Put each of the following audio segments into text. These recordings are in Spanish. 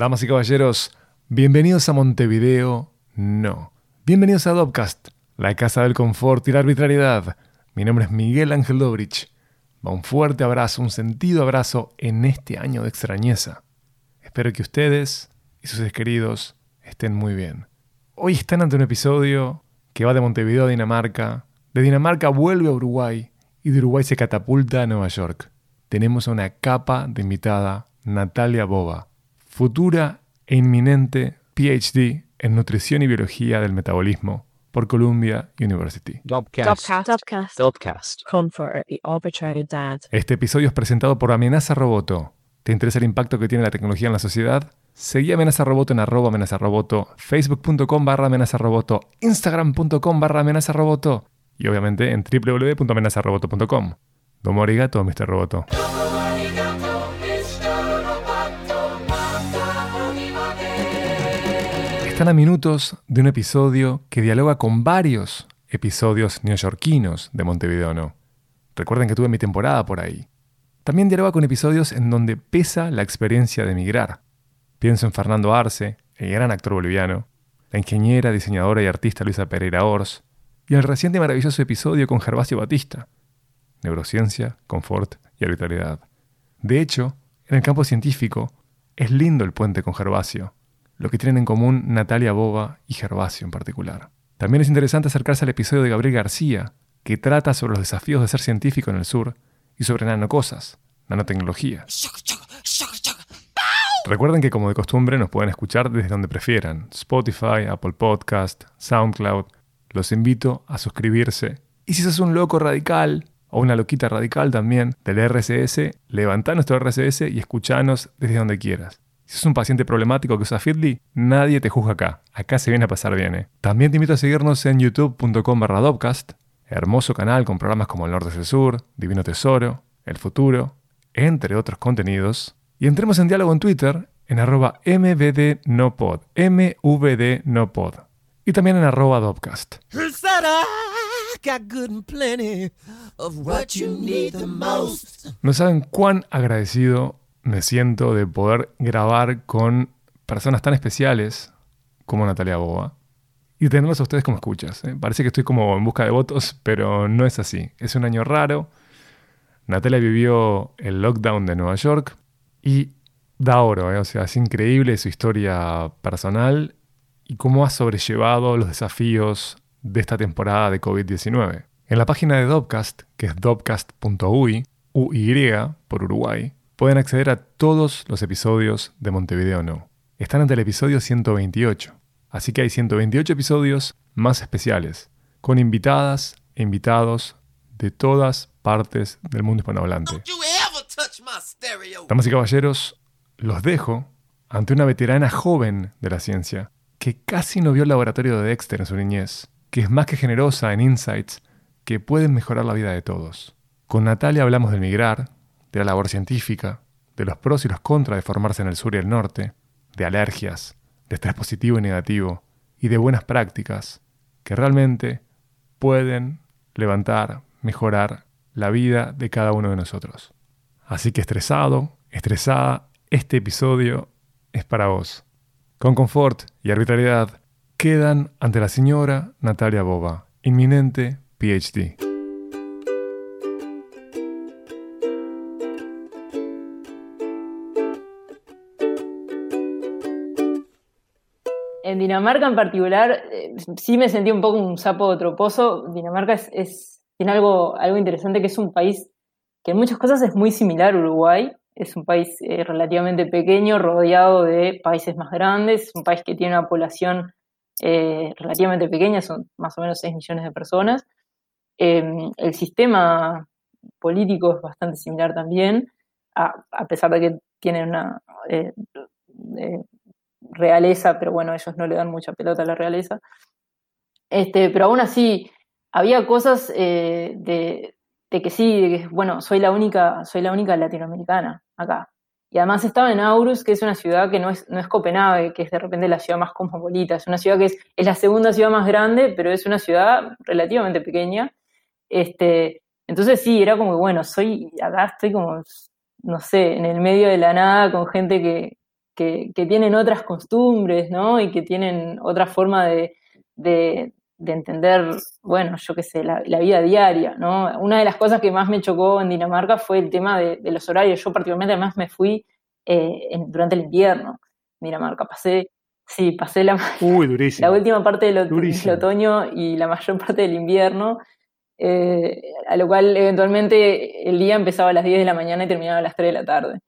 Damas y caballeros, bienvenidos a Montevideo, no. Bienvenidos a Dopcast, la casa del confort y la arbitrariedad. Mi nombre es Miguel Ángel Dobrich. Va un fuerte abrazo, un sentido abrazo en este año de extrañeza. Espero que ustedes y sus queridos estén muy bien. Hoy están ante un episodio que va de Montevideo a Dinamarca, de Dinamarca vuelve a Uruguay y de Uruguay se catapulta a Nueva York. Tenemos a una capa de invitada, Natalia Boba, futura e inminente PhD en nutrición y biología del metabolismo por Columbia University. Dopcast. Dopcast. Dopcast. Comfort the arbitrary dad. Este episodio es presentado por Amenaza Roboto. ¿Te interesa el impacto que tiene la tecnología en la sociedad? Seguí Amenaza Roboto en arroba amenaza roboto, facebook.com barra amenaza roboto, instagram.com barra amenaza roboto y obviamente en www.amenazaroboto.com. Domo arigato, Mr. Roboto. Están a minutos de un episodio que dialoga con varios episodios neoyorquinos de Montevideo No. Recuerden que tuve mi temporada por ahí. También dialoga con episodios en donde pesa la experiencia de emigrar. Pienso en Fernando Arce, el gran actor boliviano, la ingeniera, diseñadora y artista Luisa Pereira Ors, y el reciente y maravilloso episodio con Gervasio Batista. Neurociencia, confort y arbitrariedad. De hecho, en el campo científico, es lindo el puente con Gervasio, lo que tienen en común Natalia Boba y Gervasio en particular. También es interesante acercarse al episodio de Gabriel García, que trata sobre los desafíos de ser científico en el sur y sobre nanocosas, nanotecnología. Recuerden que como de costumbre nos pueden escuchar desde donde prefieran, Spotify, Apple Podcast, SoundCloud. Los invito a suscribirse. Y si sos un loco radical o una loquita radical también del RSS, levantá nuestro RSS y escuchanos desde donde quieras. Si sos un paciente problemático que usa Feedly, nadie te juzga acá. Acá se viene a pasar bien. ¿eh? También te invito a seguirnos en youtube.com barra hermoso canal con programas como El Norte es el Sur, Divino Tesoro, El Futuro, entre otros contenidos. Y entremos en diálogo en Twitter en arroba mvdnopod, mvdnopod. Y también en arroba Dopcast. No saben cuán agradecido me siento de poder grabar con personas tan especiales como Natalia Boba y tenerlos a ustedes como escuchas. ¿eh? Parece que estoy como en busca de votos, pero no es así. Es un año raro. Natalia vivió el lockdown de Nueva York y da oro, ¿eh? o sea, es increíble su historia personal y cómo ha sobrellevado los desafíos de esta temporada de COVID-19. En la página de Dopcast, que es dopcast.uy, UY por Uruguay, pueden acceder a todos los episodios de Montevideo No. Están ante el episodio 128, así que hay 128 episodios más especiales, con invitadas e invitados de todas partes del mundo hispanohablante. Damas y caballeros, los dejo ante una veterana joven de la ciencia que casi no vio el laboratorio de Dexter en su niñez, que es más que generosa en insights que pueden mejorar la vida de todos. Con Natalia hablamos del migrar, de la labor científica, de los pros y los contras de formarse en el sur y el norte, de alergias, de estrés positivo y negativo, y de buenas prácticas que realmente pueden levantar, mejorar la vida de cada uno de nosotros. Así que estresado, estresada, este episodio es para vos. Con confort y arbitrariedad quedan ante la señora Natalia Boba, inminente PhD. En Dinamarca en particular, eh, sí me sentí un poco un sapo troposo. Dinamarca es, es- tiene algo, interesante que es un país que en muchas cosas es muy similar a Uruguay. Es un país eh, relativamente pequeño, rodeado de países más grandes. Es un país que tiene una población eh, relativamente pequeña, son más o menos 6 millones de personas. Eh, el sistema político es bastante similar también, a, pesar de que tienen una realeza, pero bueno, ellos no le dan mucha pelota a la realeza. Este, pero aún así, había cosas eh, de, de que sí, de que, bueno, soy la única, soy la única latinoamericana acá. Y además estaba en Aarhus, que es una ciudad que no es, no es Copenhague, que es de repente la ciudad más cosmopolita. Es una ciudad que es, es la segunda ciudad más grande, pero es una ciudad relativamente pequeña. Este, entonces sí, era como que, bueno, soy, acá estoy como, no sé, en el medio de la nada con gente que, que, que tienen otras costumbres, ¿no? Y que tienen otra forma de, de, de entender, bueno, yo qué sé, la, la vida diaria, ¿no? Una de las cosas que más me chocó en Dinamarca fue el tema de, de los horarios. Yo particularmente además me fui eh, en- durante el invierno en Dinamarca. Pasé, sí, pasé la, Uy, durísimo. la última parte del otoño y la mayor parte del invierno, eh, a lo cual eventualmente el día empezaba a las 10 de la mañana y terminaba a las 3 de la tarde.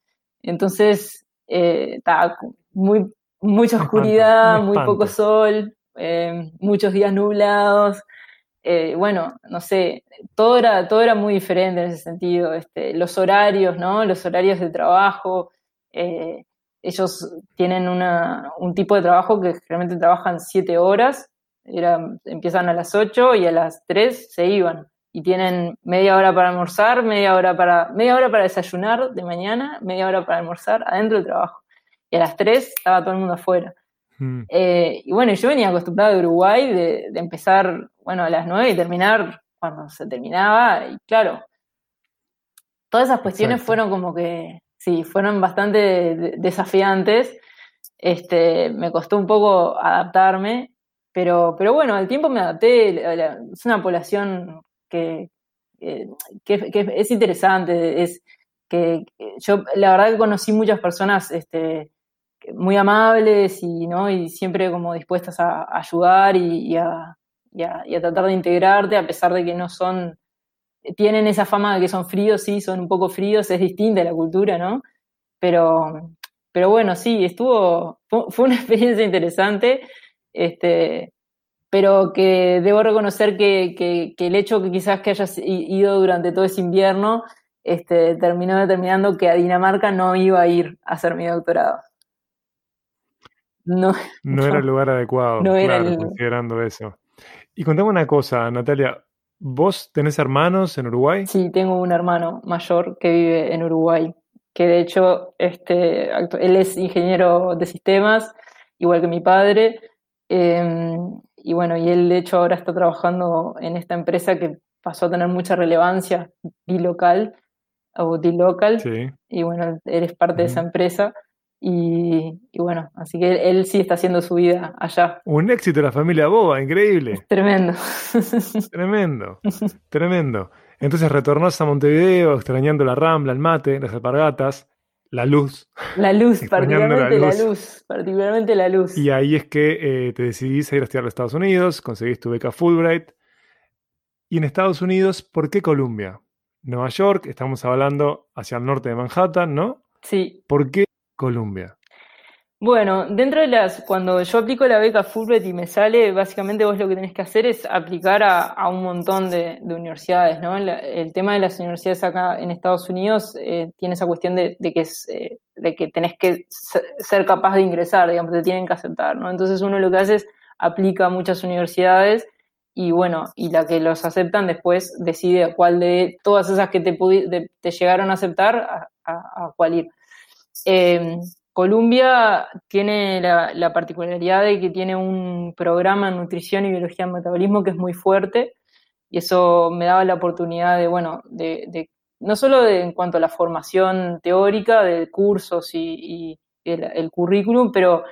Entonces, eh, estaba muy, mucha espanto, oscuridad, muy poco sol, eh, muchos días nublados. eh, bueno, no sé, todo era, todo era muy diferente en ese sentido. Este, los horarios, ¿no? Los horarios de trabajo. eh, ellos tienen una, un tipo de trabajo que realmente trabajan siete horas, era, empiezan a las 8 y a las 3 se iban. Y tienen media hora para almorzar, media hora para, media hora para desayunar de mañana, media hora para almorzar adentro del trabajo. Y a las 3 estaba todo el mundo afuera. Mm. Eh, y bueno, yo venía acostumbrada de Uruguay de, de empezar, bueno, a las 9 y terminar cuando se terminaba. Y claro, todas esas cuestiones Exacto. fueron como que, sí, fueron bastante de- desafiantes. Este, me costó un poco adaptarme, pero, pero bueno, al tiempo me adapté. Es una población que, que, que- es interesante, es que, yo la verdad que conocí muchas personas este, muy amables y, ¿no? y siempre como dispuestas a, ayudar y, a, a- tratar de integrarte, a pesar de que no son, tienen esa fama de que son fríos, sí, son un poco fríos, es distinta la cultura, ¿no? Pero, pero bueno, sí, estuvo, fue una experiencia interesante, este, pero que debo reconocer que, que- que el hecho que quizás que hayas ido durante todo ese invierno, este, terminó determinando que a Dinamarca no iba a ir a hacer mi doctorado. No, No era el lugar adecuado, No era claro, el- considerando eso. Y contame una cosa, Natalia. ¿Vos tenés hermanos en Uruguay? Sí, tengo un hermano mayor que vive en Uruguay, que de hecho este, él es ingeniero de sistemas, igual que mi padre, eh, y bueno, y él de hecho ahora está trabajando en esta empresa que pasó a tener mucha relevancia, D-Local, o D-Local, Sí. y bueno, él es parte de esa empresa, y, y bueno, así que él, él sí está haciendo su vida allá. Un éxito de la familia Boba, increíble. Tremendo. Tremendo, tremendo. Entonces retornás a Montevideo extrañando la rambla, el mate, las alpargatas, la luz. La luz, la particularmente la luz. particularmente la luz. Y ahí es que eh, te decidís a ir a estudiar a Estados Unidos, conseguís tu beca Fulbright. Y en Estados Unidos, ¿por qué Columbia? Nueva York, estamos hablando hacia el norte de Manhattan, ¿no? Sí, ¿Por qué Columbia? Bueno, dentro de las, cuando yo aplico la beca Fulbright y me sale, básicamente vos lo que tenés que hacer es aplicar a, a un montón de, de universidades, ¿no? El tema de las universidades acá en Estados Unidos eh, tiene esa cuestión de, de que es, eh, de que tenés que se- ser capaz de ingresar, digamos, te tienen que aceptar, ¿no? Entonces uno lo que hace es aplica a muchas universidades y bueno, y la que los aceptan después decide a cuál de todas esas que te, de- te llegaron a aceptar, a, a- cuál ir. Eh, Columbia tiene la, la particularidad de que tiene un programa en nutrición y biología del metabolismo que es muy fuerte y eso me daba la oportunidad de, bueno, de, de- no solo de, en cuanto a la formación teórica de cursos y, el, currículum, pero,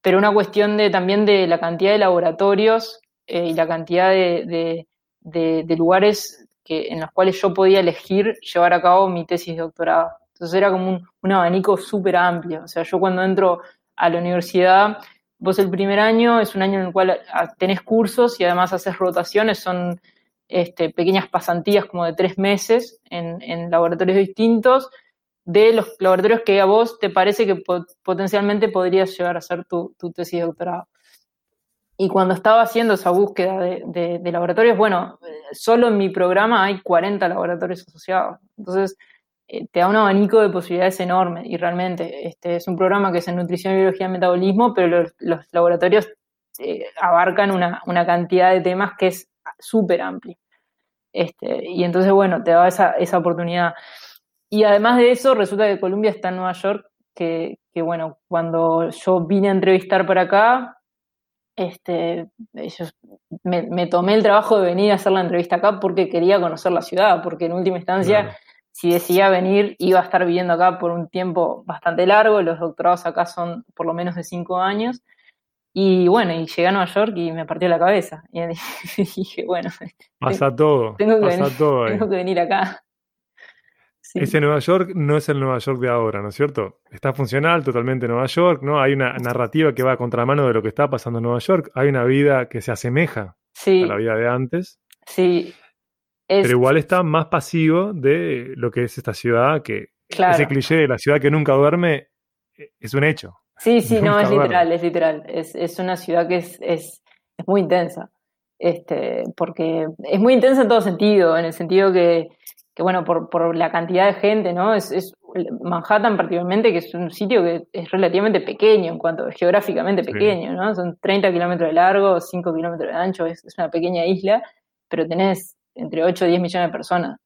pero una cuestión de, también de la cantidad de laboratorios eh, y la cantidad de, de- de- de lugares que, en los cuales yo podía elegir llevar a cabo mi tesis de doctorado. Entonces era como un, un abanico súper amplio. O sea, yo cuando entro a la universidad, vos el primer año es un año en el cual ah, tenés cursos y además haces rotaciones, son este, pequeñas pasantías como de tres meses en, en laboratorios distintos de los laboratorios que a vos te parece que po- potencialmente podrías llegar a hacer tu, tu tesis de doctorado. Y cuando estaba haciendo esa búsqueda de, de- de laboratorios, bueno, eh, solo en mi programa hay 40 laboratorios asociados. Entonces, te da un abanico de posibilidades enorme y realmente este es un programa que es en nutrición y biología del metabolismo, pero los, laboratorios eh, abarcan una, una cantidad de temas que es súper amplia. Este, y entonces, bueno, te da esa, esa oportunidad. Y además de eso, resulta que Columbia está en Nueva York, que, que bueno, cuando yo vine a entrevistar para acá, este, ellos, me, tomé el trabajo de venir a hacer la entrevista acá porque quería conocer la ciudad, porque en última instancia. Si decidía venir, iba a estar viviendo acá por un tiempo bastante largo. Los doctorados acá son por lo menos de cinco años. Y bueno, y llegué a Nueva York y me partió la cabeza. Y dije, bueno, Pasa todo, tengo que, pasa venir, todo ahí. tengo que venir acá. Sí. Ese Nueva York no es el Nueva York de ahora, ¿no es cierto? Está funcional totalmente Nueva York, ¿no? Hay una narrativa que va a contramano de lo que está pasando en Nueva York. Hay una vida que se asemeja Sí, a la vida de antes, sí. Es, pero igual está más pasivo de lo que es esta ciudad, que Claro. ese cliché de la ciudad que nunca duerme eh, es un hecho. Sí, sí, no, es duerme. literal, es literal. Es, es una ciudad que es, es, es muy intensa. Este, porque es muy intensa en todo sentido, en el sentido que, que bueno, por, por la cantidad de gente, ¿no? Es, es Manhattan particularmente, que es un sitio que es relativamente pequeño en cuanto geográficamente Sí. pequeño, ¿no? Son 30 kilómetros de largo, 5 kilómetros de ancho, es, es una pequeña isla, pero tenés entre 8 y 10 millones de personas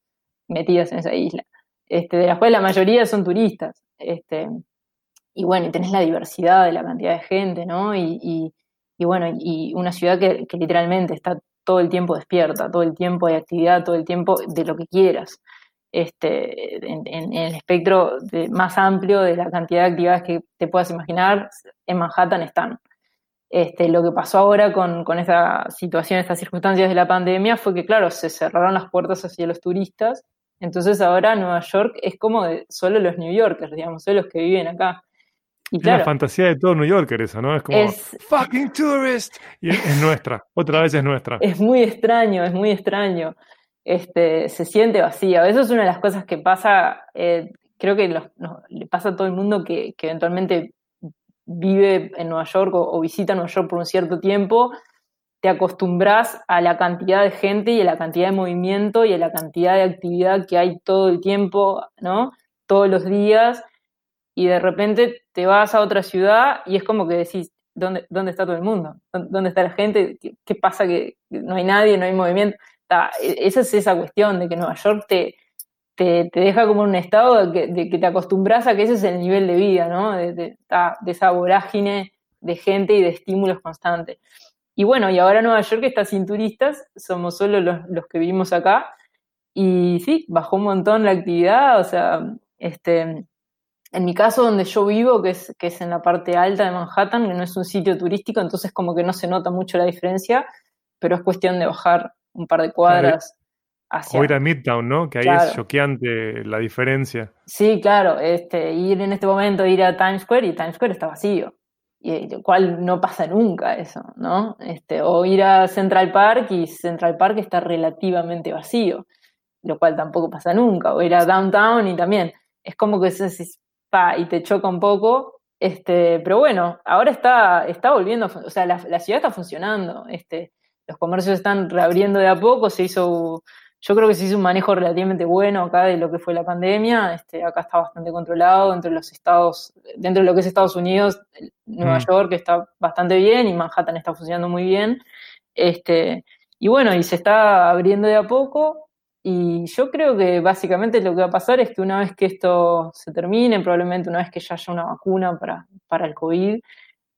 metidas en esa isla, este, de las cuales la mayoría son turistas. Este, y bueno, y tenés la diversidad de la cantidad de gente, ¿no? Y, y, y bueno, y una ciudad que, que literalmente está todo el tiempo despierta, todo el tiempo hay actividad, todo el tiempo de lo que quieras. Este, en, en- en el espectro de- más amplio de la cantidad de actividades que te puedas imaginar, en Manhattan están. Este, lo que pasó ahora con, con esta situación, estas circunstancias de la pandemia, fue que, claro, se cerraron las puertas hacia los turistas. Entonces ahora Nueva York es como de solo los New Yorkers, digamos, solo los que viven acá. Y Es la fantasía de todo New Yorker eso, ¿no? Es como es, fucking tourist. Y es, es nuestra, otra vez es nuestra. es muy extraño, es muy extraño. Este, se siente vacía. Eso es una de las cosas que pasa, eh, creo que los- no, le pasa a todo el mundo que, que eventualmente vive en Nueva York o, visita Nueva York por un cierto tiempo, te acostumbras a la cantidad de gente y a la cantidad de movimiento y a la cantidad de actividad que hay todo el tiempo, ¿no? Todos los días, y de repente te vas a otra ciudad y es como que decís, ¿dónde, dónde está todo el mundo? ¿Dó- ¿Dónde está la gente? ¿Qué, pasa que no hay nadie, no hay movimiento? E- esa es esa cuestión de que Nueva York te, te, te deja como en un estado de que, te acostumbras a que ese es el nivel de vida, ¿no? De, de esa vorágine de gente y de estímulos constantes. Y bueno, y ahora Nueva York está sin turistas, somos solo los, los que vivimos acá. Y sí, bajó un montón la actividad, o sea, este, en mi caso donde yo vivo, que es, que es en la parte alta de Manhattan, que no es un sitio turístico, entonces como que no se nota mucho la diferencia, pero es cuestión de bajar un par de cuadras hacia... O ir a Midtown, ¿no? Que ahí Claro. es choqueante la diferencia. Sí, claro, este, ir en este momento, ir a Times Square y Times Square está vacío, y lo cual no pasa nunca eso, ¿no? Este, o ir a Central Park y Central Park está relativamente vacío, lo cual tampoco pasa nunca, o ir a Downtown y también, es como que se, pa, y te choca un poco, este, pero bueno, ahora está, está volviendo, o sea, la, la ciudad está funcionando, este, los comercios están reabriendo de a poco, se hizo yo creo que se hizo un manejo relativamente bueno acá de lo que fue la pandemia. Este, acá está bastante controlado dentro de los estados, dentro de lo que es Estados Unidos, Nueva Mm. York está bastante bien y Manhattan está funcionando muy bien. Este, y bueno, y se está abriendo de a poco. Y yo creo que básicamente lo que va a pasar es que una vez que esto se termine, probablemente una vez que ya haya una vacuna para, para el COVID,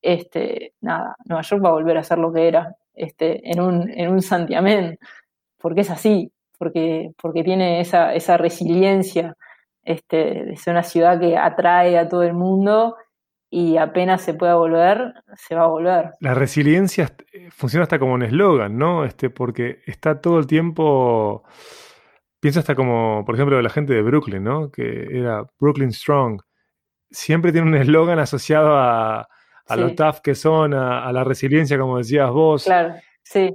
este, nada, Nueva York va a volver a ser lo que era, este, en un, en un santiamén, porque es así, porque, porque tiene esa, esa resiliencia este, de ser una ciudad que atrae a todo el mundo y apenas se pueda volver, se va a volver. La resiliencia eh, funciona hasta como un eslogan, ¿no? Este, porque está todo el tiempo. Pienso hasta como, por ejemplo, la gente de Brooklyn, ¿no? Que era Brooklyn Strong. Siempre tiene un eslogan asociado a, a lo Sí. tough que son, a, a la resiliencia, como decías vos. Claro, sí.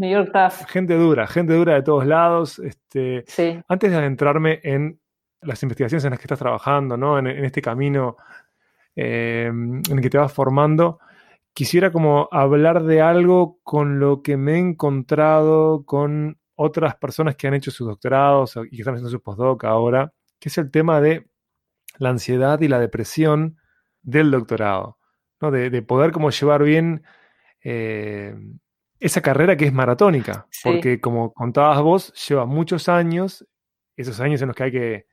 New York Tough, Gente dura, gente dura de todos lados. Este, sí. antes de adentrarme en las investigaciones en las que estás trabajando, ¿no? en, en este camino eh, en el que te vas formando, quisiera como hablar de algo con lo que me he encontrado con otras personas que han hecho sus doctorados y que están haciendo su postdoc ahora, que es el tema de la ansiedad y la depresión del doctorado, ¿no? de, de poder como llevar bien eh, esa carrera que es maratónica, Sí. porque como contabas vos, lleva muchos años, esos años en los que hay que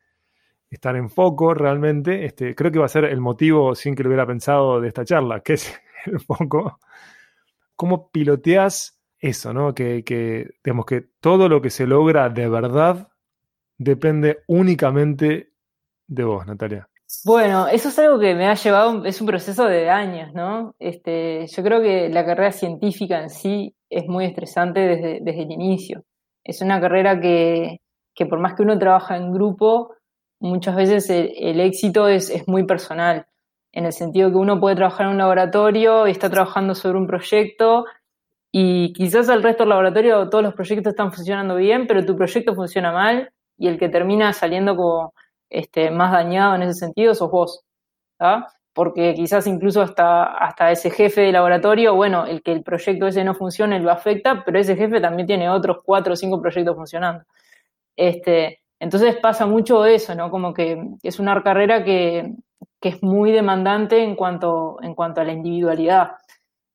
estar en foco realmente, este, creo que va a ser el motivo, sin que lo hubiera pensado, de esta charla, que es el foco. ¿Cómo piloteas eso, no? Que, que, digamos que todo lo que se logra de verdad depende únicamente de vos, Natalia? Bueno, eso es algo que me ha llevado, es un proceso de años, ¿no? Este, yo creo que la carrera científica en sí es muy estresante desde, desde el inicio. Es una carrera que, que por más que uno trabaja en grupo, muchas veces el, éxito es, es, muy personal, en el sentido que uno puede trabajar en un laboratorio está trabajando sobre un proyecto y quizás el resto del laboratorio todos los proyectos están funcionando bien, pero tu proyecto funciona mal y el que termina saliendo como este, más dañado en ese sentido sos vos, Porque quizás incluso hasta, hasta ese jefe de laboratorio, bueno, el que el proyecto ese no funcione lo afecta, pero ese jefe también tiene otros cuatro o cinco proyectos funcionando. Este, entonces pasa mucho eso, ¿no? Como que es una carrera que, que es muy demandante en cuanto, en cuanto a la individualidad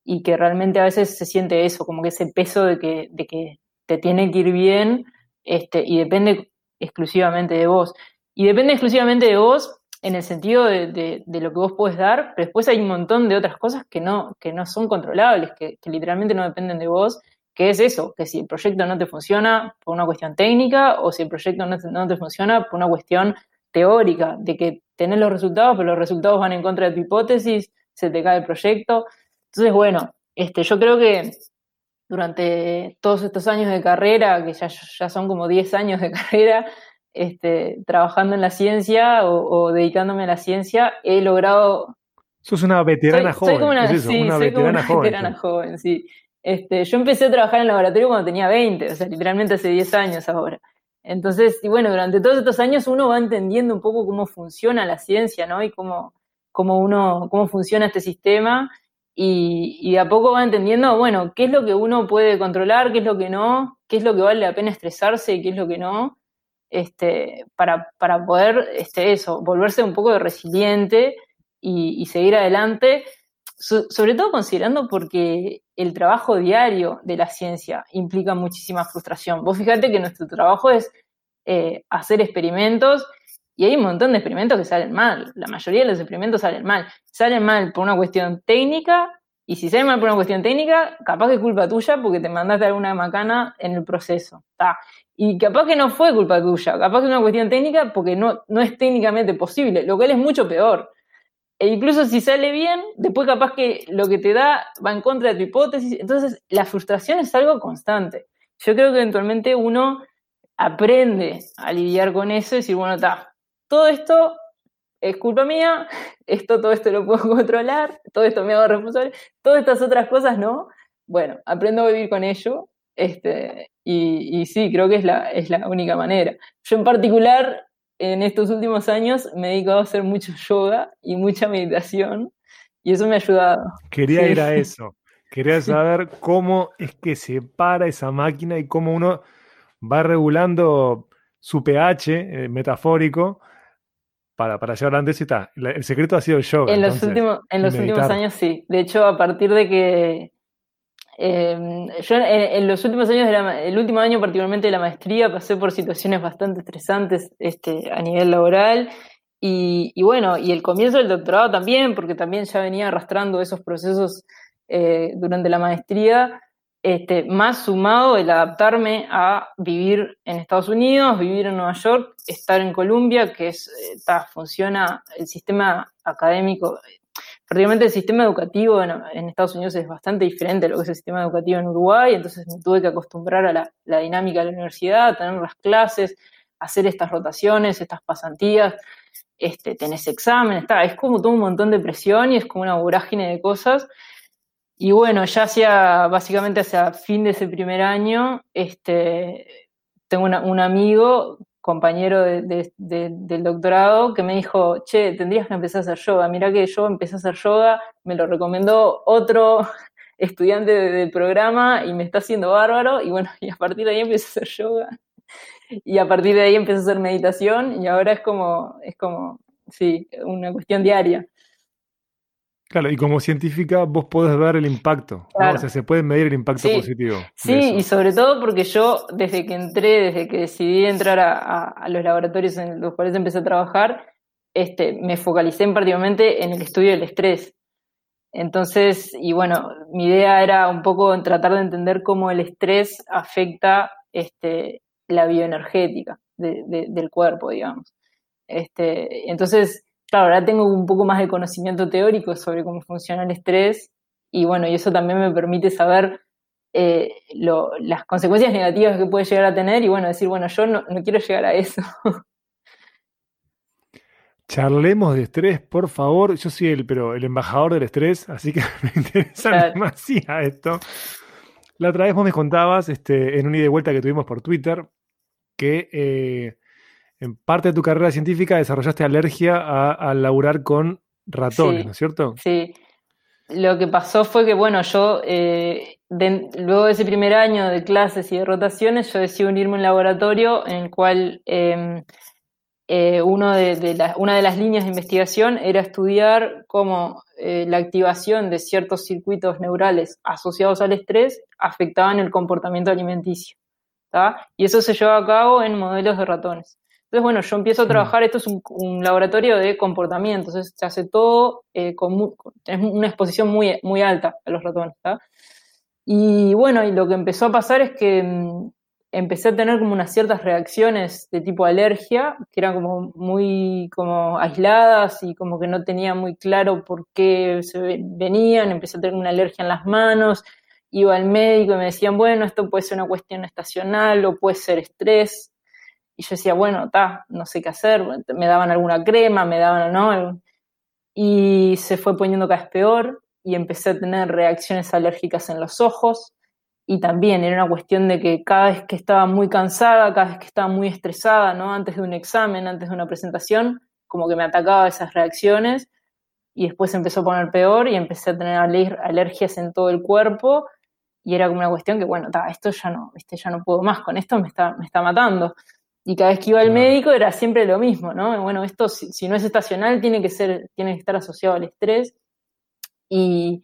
y que realmente a veces se siente eso, como que ese peso de que, de que te tiene que ir bien este, y depende exclusivamente de vos. Y depende exclusivamente de vos en el sentido de, de, lo que vos podés dar, pero después hay un montón de otras cosas que no, que no son controlables, que, que, literalmente no dependen de vos, que es eso, que si el proyecto no te funciona por una cuestión técnica o si el proyecto no te, no te funciona por una cuestión teórica, de que tenés los resultados, pero los resultados van en contra de tu hipótesis, se te cae el proyecto. Entonces, bueno, este, yo creo que durante todos estos años de carrera, que ya, ya son como 10 años de carrera, este, trabajando en la ciencia o, o, dedicándome a la ciencia, he logrado... Sos una veterana soy, joven. Soy como una, ¿es eso? sí, una soy veterana, como una joven, veterana joven, sí. Este, yo empecé a trabajar en el laboratorio cuando tenía 20, o sea, literalmente hace 10 años ahora. Entonces, y bueno, durante todos estos años uno va entendiendo un poco cómo funciona la ciencia, ¿no? Y cómo, cómo uno, cómo funciona este sistema. Y, y de a poco va entendiendo, bueno, qué es lo que uno puede controlar, qué es lo que no, qué es lo que vale la pena estresarse y qué es lo que no este, para, para poder este, eso, volverse un poco resiliente y, y seguir adelante, so, sobre todo considerando porque el trabajo diario de la ciencia implica muchísima frustración. Vos fíjate que nuestro trabajo es eh, hacer experimentos y hay un montón de experimentos que salen mal. La mayoría de los experimentos salen mal. Salen mal por una cuestión técnica y si salen mal por una cuestión técnica, capaz que es culpa tuya porque te mandaste alguna macana en el proceso. ¿tá? Y capaz que no fue culpa tuya, capaz que es una cuestión técnica porque no, no es técnicamente posible, lo cual es mucho peor. E incluso si sale bien, después capaz que lo que te da va en contra de tu hipótesis. Entonces, la frustración es algo constante. Yo creo que eventualmente uno aprende a lidiar con eso y decir, bueno, está, todo esto es culpa mía, esto, todo esto lo puedo controlar, todo esto me hago responsable, todas estas otras cosas no. Bueno, aprendo a vivir con ello este, y, y, sí, creo que es la, es la única manera. Yo en particular, en estos últimos años, me he dedicado a hacer mucho yoga y mucha meditación y eso me ha ayudado. Quería sí. ir a eso. Quería saber cómo es que se para esa máquina y cómo uno va regulando su pH eh, metafórico para, para llevar adelante y está. El secreto ha sido el yoga. En los, entonces, últimos, en los últimos años sí. De hecho, a partir de que eh, yo en, en, los últimos años, de la, el último año particularmente de la maestría, pasé por situaciones bastante estresantes este, a nivel laboral. Y, bueno, y el comienzo del doctorado también, porque también ya venía arrastrando esos procesos eh, durante la maestría, este, más sumado el adaptarme a vivir en Estados Unidos, vivir en Nueva York, estar en Columbia, que es, está, funciona el sistema académico, prácticamente el sistema educativo en, Estados Unidos es bastante diferente a lo que es el sistema educativo en Uruguay, entonces me tuve que acostumbrar a la, dinámica de la universidad, tener las clases, hacer estas rotaciones, estas pasantías, este, tenés examen, es como todo un montón de presión y es como una vorágine de cosas. Y bueno, ya hacia, básicamente hacia fin de ese primer año, este, tengo un amigo, compañero de, de, de, del doctorado, que me dijo, che, tendrías que empezar a hacer yoga. Mirá que yo empecé a hacer yoga, me lo recomendó otro estudiante del programa y me está haciendo bárbaro. Y bueno, y a partir de ahí empecé a hacer yoga. Y a partir de ahí empecé a hacer meditación y ahora es como, es como, sí, una cuestión diaria. Claro, y como científica vos podés ver el impacto, claro. ¿no? o sea, se puede medir el impacto sí. positivo. Sí, y sobre todo porque yo desde que entré, desde que decidí entrar a, a, a, los laboratorios en los cuales empecé a trabajar, este, me focalicé particularmente en el estudio del estrés. Entonces, y bueno, mi idea era un poco tratar de entender cómo el estrés afecta este, la bioenergética de- de- del cuerpo, digamos. Este, entonces, claro, ahora tengo un poco más de conocimiento teórico sobre cómo funciona el estrés y bueno, y eso también me permite saber eh, lo- las consecuencias negativas que puede llegar a tener y bueno, decir, bueno, yo no, no quiero llegar a eso. Charlemos de estrés, por favor. Yo soy el, pero el embajador del estrés, así que me interesa Claro. demasiado esto. La otra vez vos me contabas, este, en un ida y vuelta que tuvimos por Twitter, que eh, en parte de tu carrera científica desarrollaste alergia a, a laburar con ratones, Sí. ¿no es cierto? Sí, lo que pasó fue que, bueno, yo, eh, de- luego de ese primer año de clases y de rotaciones, yo decidí unirme a un laboratorio en el cual eh, eh, uno de, de las- una de las líneas de investigación era estudiar cómo eh, la activación de ciertos circuitos neurales asociados al estrés afectaban el comportamiento alimenticio. ¿tá? Y eso se lleva a cabo en modelos de ratones. Entonces, bueno, yo empiezo a trabajar, esto es un, un laboratorio de comportamiento, entonces se hace todo eh, con, una exposición muy, muy alta a los ratones. ¿tá? Y bueno, y lo que empezó a pasar es que mm, empecé a tener como unas ciertas reacciones de tipo alergia, que eran como muy como aisladas y como que no tenía muy claro por qué se ve- venían, empecé a tener una alergia en las manos, iba al médico y me decían, bueno, esto puede ser una cuestión estacional o puede ser estrés. Y yo decía, bueno, está, no sé qué hacer, me daban alguna crema, me daban, ¿no? Y se fue poniendo cada vez peor y empecé a tener reacciones alérgicas en los ojos y también era una cuestión de que cada vez que estaba muy cansada, cada vez que estaba muy estresada, ¿no? Antes de un examen, antes de una presentación, como que me atacaba esas reacciones y después empezó a poner peor y empecé a tener aler- alergias en todo el cuerpo y era como una cuestión que, bueno, ta, esto ya no, este, ya no puedo más, con esto me está, me está matando. Y cada vez que iba al médico era siempre lo mismo, ¿no? Bueno, esto si, si no es estacional tiene que ser, tiene que estar asociado al estrés. Y,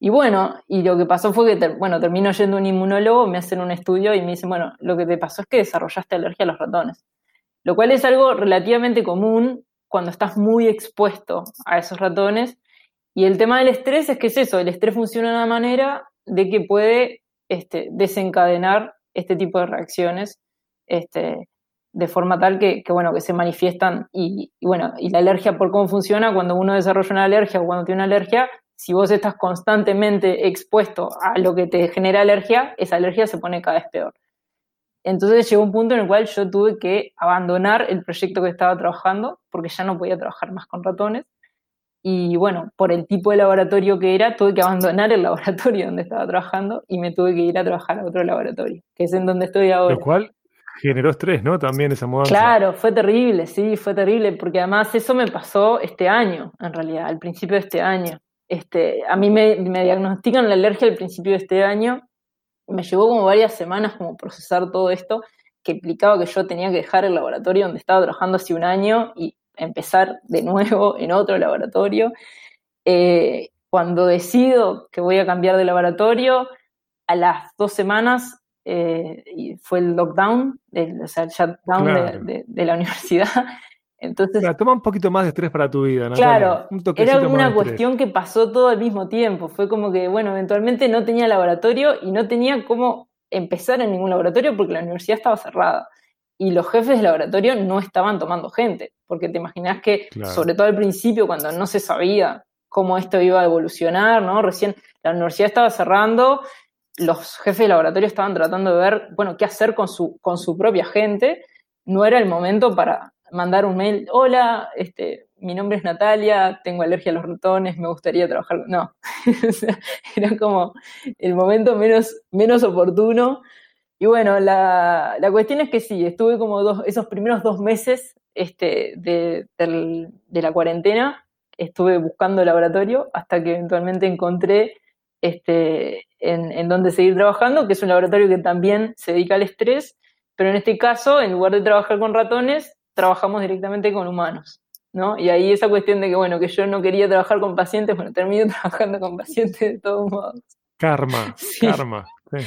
y bueno, y lo que pasó fue que, ter- bueno, termino yendo a un inmunólogo, me hacen un estudio y me dicen, bueno, lo que te pasó es que desarrollaste alergia a los ratones. Lo cual es algo relativamente común cuando estás muy expuesto a esos ratones. Y el tema del estrés es que es eso, el estrés funciona de una manera de que puede este, desencadenar este tipo de reacciones este, de forma tal que, bueno, que se manifiestan. Y, y bueno, y la alergia, por cómo funciona, cuando uno desarrolla una alergia o cuando tiene una alergia, si vos estás constantemente expuesto a lo que te genera alergia, esa alergia se pone cada vez peor. Entonces llegó un punto en el cual yo tuve que abandonar el proyecto que estaba trabajando porque ya no podía trabajar más con ratones. Y bueno, por el tipo de laboratorio que era, tuve que abandonar el laboratorio donde estaba trabajando y me tuve que ir a trabajar a otro laboratorio, que es en donde estoy ahora. Lo cual generó estrés, ¿no? También esa mudanza. Claro, fue terrible, sí, fue terrible, porque además eso me pasó este año, en realidad, al principio de este año. Este, a mí me, diagnostican la alergia al principio de este año, me llevó como varias semanas como procesar todo esto, que implicaba que yo tenía que dejar el laboratorio donde estaba trabajando hace un año y empezar de nuevo en otro laboratorio. Eh, cuando decido que voy a cambiar de laboratorio, a las dos semanas eh, y fue el lockdown, el, o sea, el shutdown Claro. de, de- de la universidad. Entonces, Claro, toma un poquito más de estrés para tu vida, Natalia. Claro, Un era una estrés. cuestión que pasó todo al mismo tiempo. Fue como que, bueno, eventualmente no tenía laboratorio y no tenía cómo empezar en ningún laboratorio porque la universidad estaba cerrada. Y los jefes de laboratorio no estaban tomando gente, porque te imaginas que, Claro. sobre todo al principio, cuando no se sabía cómo esto iba a evolucionar, ¿no? Recién la universidad estaba cerrando, los jefes de laboratorio estaban tratando de ver, bueno, qué hacer con su, con su propia gente. No era el momento para mandar un mail, hola, este, mi nombre es Natalia, tengo alergia a los ratones, me gustaría trabajar. No, era como el momento menos, menos oportuno. Y bueno, la, la cuestión es que sí, estuve como dos, esos primeros dos meses este, de, de la cuarentena, estuve buscando laboratorio hasta que eventualmente encontré este, en, en donde seguir trabajando, que es un laboratorio que también se dedica al estrés, pero en este caso, en lugar de trabajar con ratones, trabajamos directamente con humanos. ¿no? Y ahí esa cuestión de que, bueno, que yo no quería trabajar con pacientes, bueno, termino trabajando con pacientes de todos modos. Karma, Sí. karma. sí.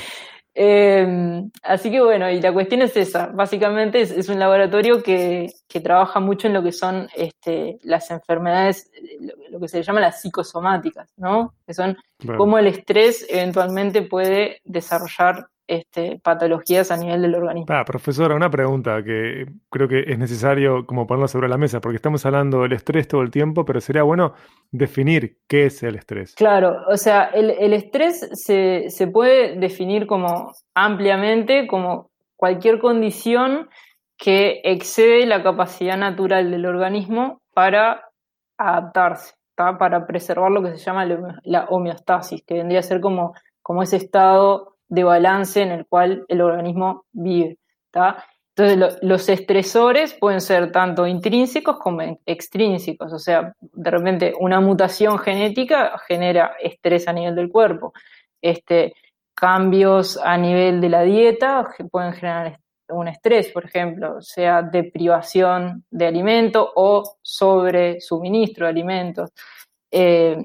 Eh, así que bueno, y la cuestión es esa. Básicamente es, es un laboratorio que, que trabaja mucho en lo que son este, las enfermedades, lo, lo que se llama las psicosomáticas, ¿no? Que son cómo el estrés eventualmente puede desarrollar este, patologías a nivel del organismo. Ah, profesora, una pregunta que creo que es necesario como ponerla sobre la mesa, porque estamos hablando del estrés todo el tiempo, pero sería bueno definir qué es el estrés. Claro, o sea, el, el estrés se, se puede definir como ampliamente como cualquier condición que excede la capacidad natural del organismo para adaptarse, ¿tá? para preservar lo que se llama la homeostasis, que vendría a ser como, como ese estado de balance en el cual el organismo vive. ¿tá? Entonces, lo- los estresores pueden ser tanto intrínsecos como extrínsecos, o sea, de repente una mutación genética genera estrés a nivel del cuerpo. Este, cambios a nivel de la dieta pueden generar un estrés, por ejemplo, sea de privación de alimento o sobre suministro de alimentos, eh,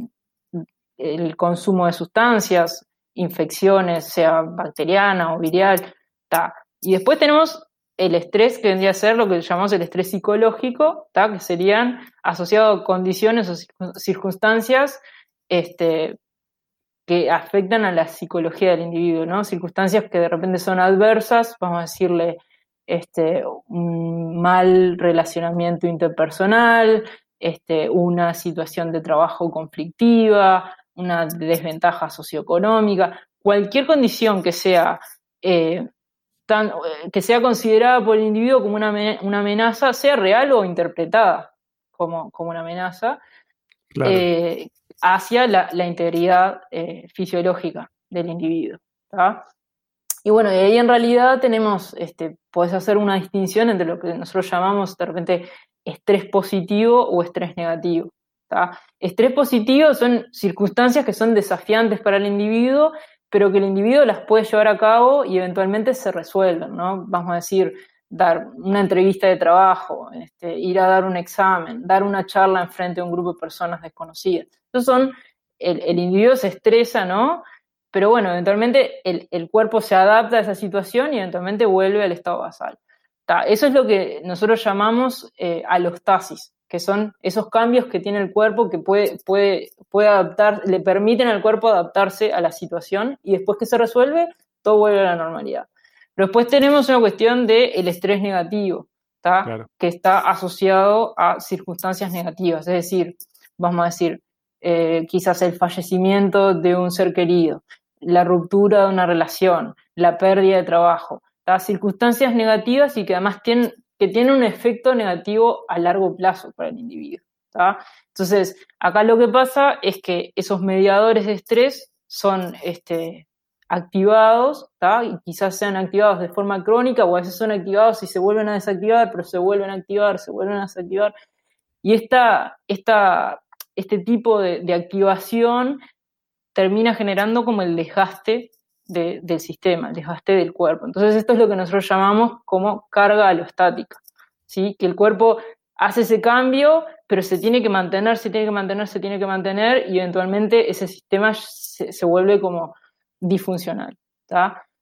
el consumo de sustancias, infecciones, sea bacteriana o viral. Y después tenemos el estrés que vendría a ser lo que llamamos el estrés psicológico, ta, que serían asociados a condiciones o circun- circunstancias este, que afectan a la psicología del individuo, ¿no? Circunstancias que de repente son adversas, vamos a decirle, este, un mal relacionamiento interpersonal, este, una situación de trabajo conflictiva, una desventaja socioeconómica, cualquier condición que sea, eh, tan, eh, que sea considerada por el individuo como una, una amenaza, sea real o interpretada como, como una amenaza, Claro. eh, hacia la, la integridad eh, fisiológica del individuo. ¿tá? Y bueno, y ahí en realidad tenemos, este, puedes hacer una distinción entre lo que nosotros llamamos de repente estrés positivo o estrés negativo. ¿Tá? Estrés positivo son circunstancias que son desafiantes para el individuo, pero que el individuo las puede llevar a cabo y eventualmente se resuelven, ¿no? Vamos a decir, dar una entrevista de trabajo, este, ir a dar un examen, dar una charla en frente a un grupo de personas desconocidas. Esos son, el, individuo se estresa, ¿no? Pero bueno, eventualmente el, cuerpo se adapta a esa situación y eventualmente vuelve al estado basal. Eso es lo que nosotros llamamos eh, alostasis, que son esos cambios que tiene el cuerpo que puede, puede, puede adaptar, le permiten al cuerpo adaptarse a la situación y después que se resuelve, todo vuelve a la normalidad. Pero después tenemos una cuestión del estrés negativo. Claro. que está asociado a circunstancias negativas, es decir, vamos a decir, eh, quizás el fallecimiento de un ser querido, la ruptura de una relación, la pérdida de trabajo, ¿tá? circunstancias negativas y que además tienen, que tienen un efecto negativo a largo plazo para el individuo. ¿tá? Entonces, acá lo que pasa es que esos mediadores de estrés son este, activados, ¿tá? y quizás sean activados de forma crónica o a veces son activados y se vuelven a desactivar, pero se vuelven a activar, se vuelven a desactivar. Y esta, esta, este tipo de, de activación termina generando como el desgaste de- del sistema, el desgaste del cuerpo. Entonces esto es lo que nosotros llamamos como carga alostática, ¿sí? que el cuerpo hace ese cambio, pero se tiene que mantener, se tiene que mantener, se tiene que mantener y eventualmente ese sistema se, vuelve como disfuncional.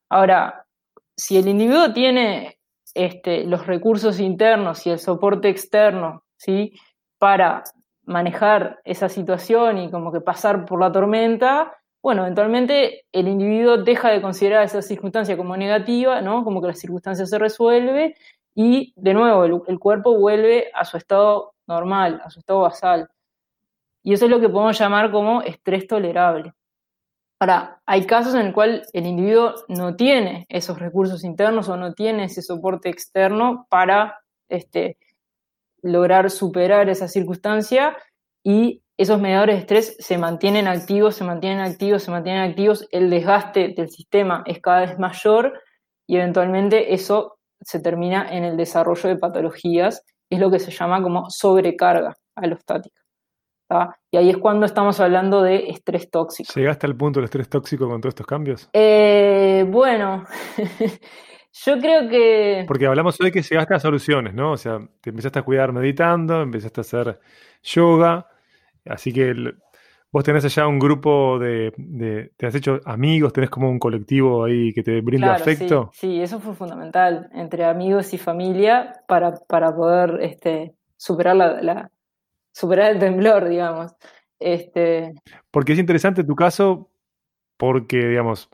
Ahora, si el individuo tiene este, los recursos internos y el soporte externo ¿sí? para manejar esa situación y como que pasar por la tormenta, bueno, eventualmente el individuo deja de considerar esa circunstancia como negativa, ¿no? Como que la circunstancia se resuelve y de nuevo el, cuerpo vuelve a su estado normal, a su estado basal. Y eso es lo que podemos llamar como estrés tolerable. Ahora, hay casos en el cual el individuo no tiene esos recursos internos o no tiene ese soporte externo para este, lograr superar esa circunstancia y esos mediadores de estrés se mantienen activos, se mantienen activos, se mantienen activos, el desgaste del sistema es cada vez mayor y eventualmente eso se termina en el desarrollo de patologías, es lo que se llama como sobrecarga alostática. ¿tá? Y ahí es cuando estamos hablando de estrés tóxico. ¿Llegaste al punto del estrés tóxico con todos estos cambios? Eh, bueno, yo creo que... Porque hablamos hoy que llegaste a soluciones, ¿no? O sea, te empezaste a cuidar meditando, empezaste a hacer yoga, así que el- vos tenés allá un grupo de, de- te has hecho amigos, tenés como un colectivo ahí que te brinda Claro, afecto. Sí, sí, eso fue fundamental entre amigos y familia para, para poder este, superar la, la- superar el temblor, digamos. Este, Porque es interesante tu caso, porque, digamos,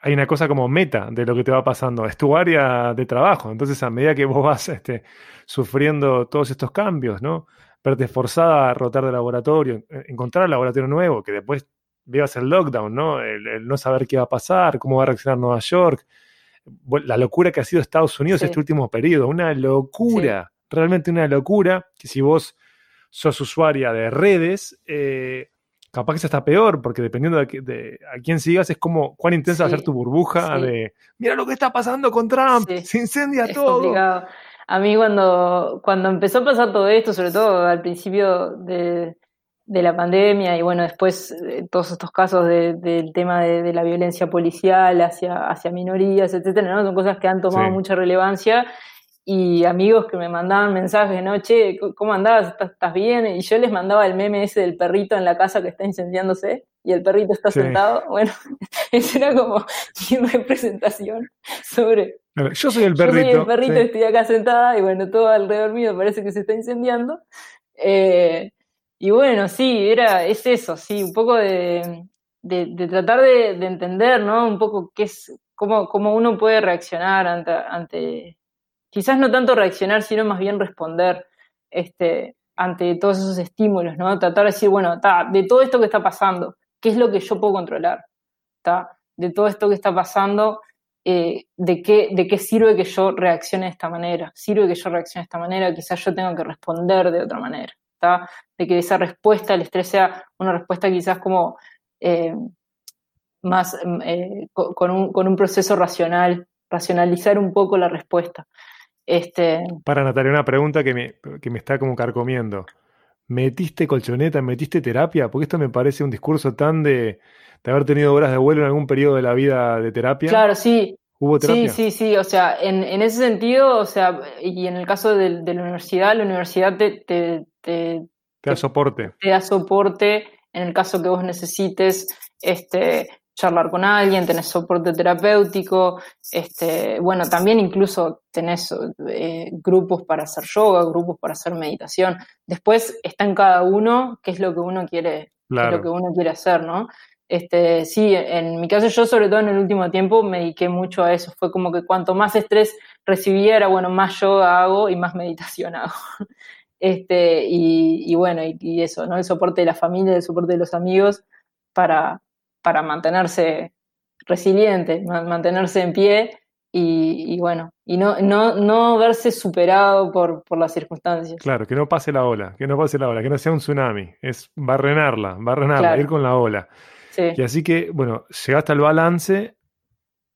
hay una cosa como meta de lo que te va pasando, es tu área de trabajo. Entonces, a medida que vos vas este, sufriendo todos estos cambios, ¿no? Verte forzada a rotar de laboratorio, eh, encontrar el laboratorio nuevo, que después vivas el lockdown, ¿no? El, el no saber qué va a pasar, cómo va a reaccionar Nueva York, la locura que ha sido Estados Unidos Sí. este último periodo, una locura, realmente una locura, que si vos sos usuaria de redes, eh, capaz que eso está peor, porque dependiendo de, a qui- de a quién sigas, es como cuán intensa va a ser tu burbuja sí. de, mira lo que está pasando con Trump, Sí. se incendia Es todo. complicado. A mí cuando, cuando empezó a pasar todo esto, sobre todo al principio de, de la pandemia y bueno, después eh, todos estos casos de- del tema de, de la violencia policial hacia, hacia minorías, etcétera, ¿no? Son cosas que han tomado Sí. mucha relevancia y amigos que me mandaban mensajes, ¿no? Che, ¿cómo andás? ¿Estás, estás bien? Y yo les mandaba el meme ese del perrito en la casa que está incendiándose y el perrito está Sí. sentado. Bueno, esa era como mi representación sobre ver, Yo soy el yo soy perrito. el perrito, sí. estoy acá sentada y bueno, todo alrededor mío parece que se está incendiando. Eh, y bueno, sí, era, es eso, sí, un poco de, de, de tratar de, de entender, ¿no? Un poco qué es, cómo, cómo uno puede reaccionar ante, ante, quizás no tanto reaccionar, sino más bien responder este, ante todos esos estímulos, ¿no? Tratar de decir, bueno, ta, de todo esto que está pasando, ¿qué es lo que yo puedo controlar? ¿Ta? De todo esto que está pasando, eh, de, qué, de qué sirve que yo reaccione de esta manera. Sirve que yo reaccione de esta manera, quizás yo tenga que responder de otra manera. ¿tá? De que esa respuesta al estrés sea una respuesta quizás como eh, más mm, eh, co- con, un, con un proceso racional, racionalizar un poco la respuesta. Este, Para Natalia, una pregunta que me, que me está como carcomiendo. ¿Metiste colchoneta, metiste terapia? Porque esto me parece un discurso tan de, de haber tenido horas de vuelo en algún periodo de la vida de terapia. claro, sí, ¿Hubo Sí, terapia? sí, sí, o sea, en, en ese sentido, o sea, y en el caso de, de la universidad, la universidad te, te, te, Te da soporte. te da soporte en el caso que vos necesites este, charlar con alguien, tenés soporte terapéutico, este, bueno, también incluso tenés eh, grupos para hacer yoga, grupos para hacer meditación. Después está en cada uno qué es lo que uno quiere, qué es Claro. lo que uno quiere hacer, ¿no? Este, sí, en mi caso yo sobre todo en el último tiempo me dediqué mucho a eso. Fue como que cuanto más estrés recibía era, bueno, más yoga hago y más meditación hago. Este, y, y bueno, y, y eso, ¿no? El soporte de la familia, el soporte de los amigos para, para mantenerse resiliente, ma- mantenerse en pie y, y bueno, y no, no, no verse superado por, por las circunstancias. Claro, que no pase la ola, que no pase la ola, que no sea un tsunami. Es barrenarla, barrenarla, Claro. ir con la ola. Sí, Y así que, bueno, llegaste al balance,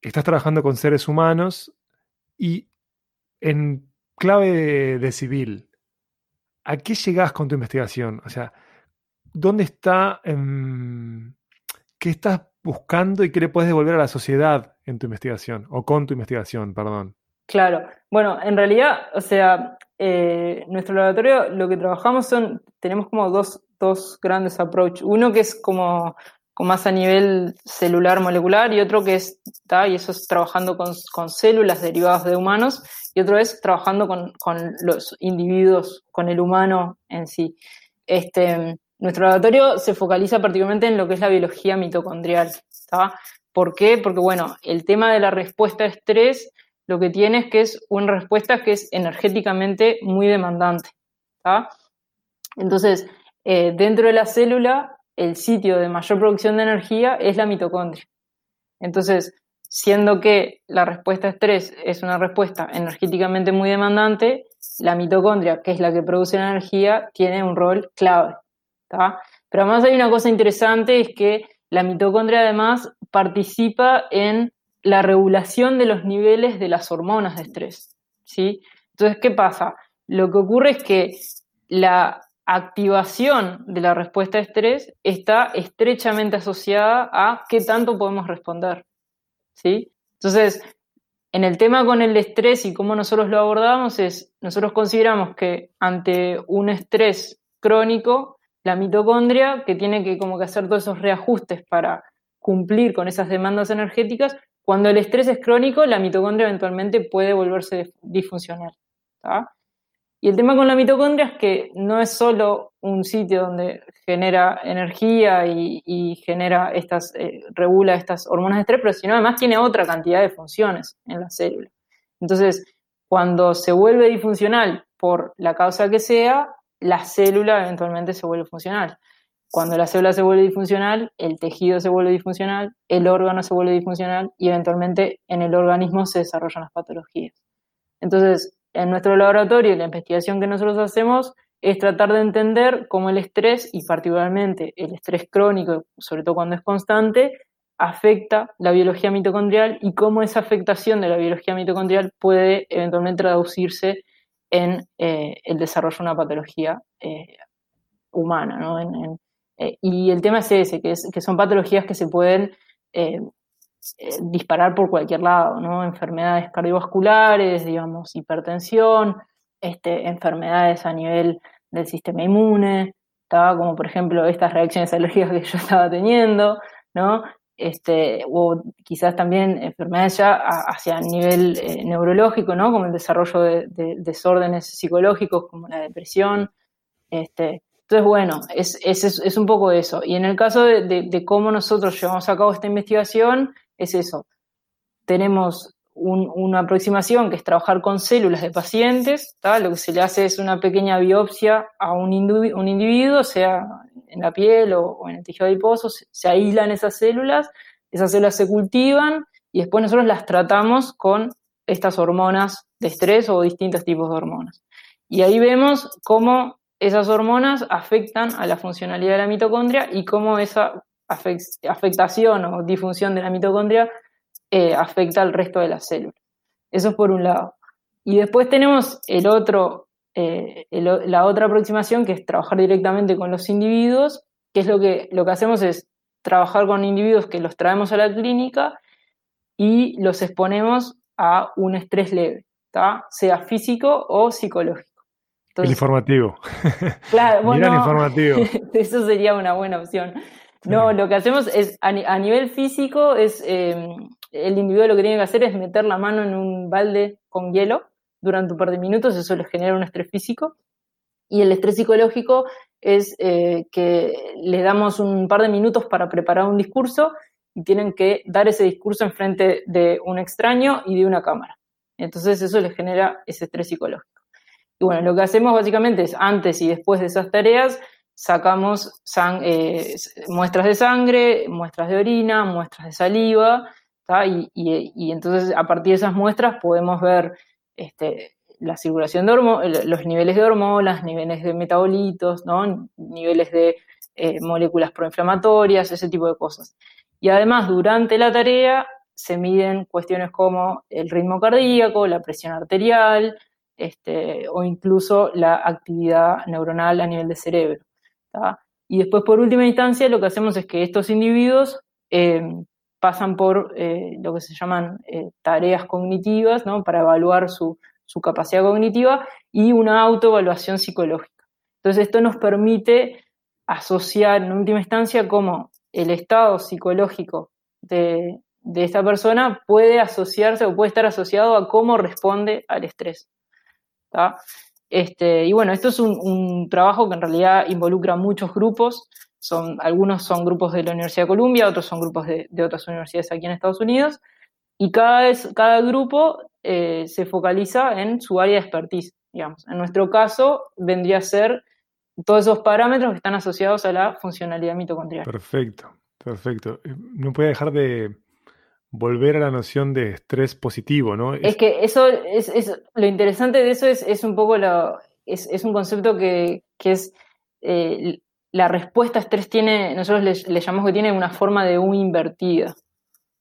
estás trabajando con seres humanos y en clave de, de civil, ¿a qué llegás con tu investigación? O sea, ¿dónde está, em, qué estás buscando y qué le puedes devolver a la sociedad en tu investigación? O con tu investigación, perdón. claro. Bueno, en realidad, o sea, eh, nuestro laboratorio lo que trabajamos son, tenemos como dos, dos grandes approach. Uno que es como, más a nivel celular molecular y otro que es, y eso es trabajando con, con células derivadas de humanos y otro es trabajando con, con los individuos, con el humano en sí. Este, nuestro laboratorio se focaliza particularmente en lo que es la biología mitocondrial. ¿tá? ¿Por qué? Porque, bueno, el tema de la respuesta a estrés lo que tiene es que es una respuesta que es energéticamente muy demandante. ¿tá? Entonces, eh, dentro de la célula, el sitio de mayor producción de energía es la mitocondria. Entonces, siendo que la respuesta a estrés es una respuesta energéticamente muy demandante, la mitocondria, que es la que produce la energía, tiene un rol clave. Pero además hay una cosa interesante, es que la mitocondria además participa en la regulación de los niveles de las hormonas de estrés. ¿sí? Entonces, ¿qué pasa? Lo que ocurre es que la activación de la respuesta a estrés está estrechamente asociada a qué tanto podemos responder. ¿sí? Entonces, en el tema con el estrés y cómo nosotros lo abordamos es, nosotros consideramos que ante un estrés crónico, la mitocondria, que tiene que como que hacer todos esos reajustes para cumplir con esas demandas energéticas, cuando el estrés es crónico, la mitocondria eventualmente puede volverse disfuncional. Y el tema con la mitocondria es que no es solo un sitio donde genera energía y, genera estas, eh, regula estas hormonas de estrés, pero sino además tiene otra cantidad de funciones en la célula. Entonces, cuando se vuelve disfuncional por la causa que sea, la célula eventualmente se vuelve funcional. Cuando la célula se vuelve disfuncional, el tejido se vuelve disfuncional, el órgano se vuelve disfuncional y eventualmente en el organismo se desarrollan las patologías. Entonces, en nuestro laboratorio, la investigación que nosotros hacemos es tratar de entender cómo el estrés, y particularmente el estrés crónico, sobre todo cuando es constante, afecta la biología mitocondrial y cómo esa afectación de la biología mitocondrial puede eventualmente traducirse en eh, el desarrollo de una patología eh, humana. ¿no? Eh, y el tema es ese, que, que, son patologías que se pueden disparar por cualquier lado, ¿no? Enfermedades cardiovasculares, digamos, hipertensión, este, enfermedades a nivel del sistema inmune, como por ejemplo estas reacciones alérgicas que yo estaba teniendo, ¿no? Este, o quizás también enfermedades ya hacia nivel eh, neurológico, ¿no? Como el desarrollo de, desórdenes psicológicos como la depresión. Este, entonces, bueno, es, es, es, un poco eso. Y en el caso de, de, cómo nosotros llevamos a cabo esta investigación, es eso. Tenemos una aproximación que es trabajar con células de pacientes, lo que se le hace es una pequeña biopsia a un, individuo, sea en la piel o, en el tejido adiposo, se, aíslan esas células, esas células se cultivan y después nosotros las tratamos con estas hormonas de estrés o distintos tipos de hormonas. Y ahí vemos cómo esas hormonas afectan a la funcionalidad de la mitocondria y cómo esa afectación o disfunción de la mitocondria eh, afecta al resto de las células. Eso es por un lado. Y después tenemos el otro, eh, la otra aproximación que es trabajar directamente con los individuos, que es lo que, lo que hacemos es trabajar con individuos que los traemos a la clínica y los exponemos a un estrés leve, sea físico o psicológico. el informativo. Claro, bueno, el informativo. eso sería una buena opción. No, lo que hacemos es, a, nivel físico, es eh, el individuo lo que tiene que hacer es meter la mano en un balde con hielo durante un par de minutos, eso les genera un estrés físico. Y el estrés psicológico es eh, que les damos un par de minutos para preparar un discurso y tienen que dar ese discurso en frente de un extraño y de una cámara. Entonces eso les genera ese estrés psicológico. Y bueno, lo que hacemos básicamente es antes y después de esas tareas, sacamos eh, muestras de sangre, muestras de orina, muestras de saliva, y, entonces a partir de esas muestras podemos ver este, la circulación de los niveles de hormonas, niveles de metabolitos, niveles de eh, moléculas proinflamatorias, ese tipo de cosas. Y además, durante la tarea se miden cuestiones como el ritmo cardíaco, la presión arterial, este, o incluso la actividad neuronal a nivel de cerebro. Y después, por última instancia, lo que hacemos es que estos individuos eh, pasan por eh, lo que se llaman eh, tareas cognitivas, ¿no? Para evaluar su, su, capacidad cognitiva y una autoevaluación psicológica. Entonces, esto nos permite asociar en última instancia cómo el estado psicológico de, de esta persona puede asociarse o puede estar asociado a cómo responde al estrés. Este, y bueno, esto es un, trabajo que en realidad involucra muchos grupos. Son, algunos son grupos de la Universidad de Columbia, otros son grupos de, otras universidades aquí en Estados Unidos. Y cada, vez, cada grupo eh, se focaliza en su área de expertise, digamos. En nuestro caso, vendría a ser todos esos parámetros que están asociados a la funcionalidad mitocondrial. Perfecto, perfecto. Eh, no puede dejar de, volver a la noción de estrés positivo, ¿no? Es, que eso es, lo interesante de eso es, un poco es, un concepto que, es eh, la respuesta a estrés tiene, nosotros le, llamamos que tiene una forma de U invertida,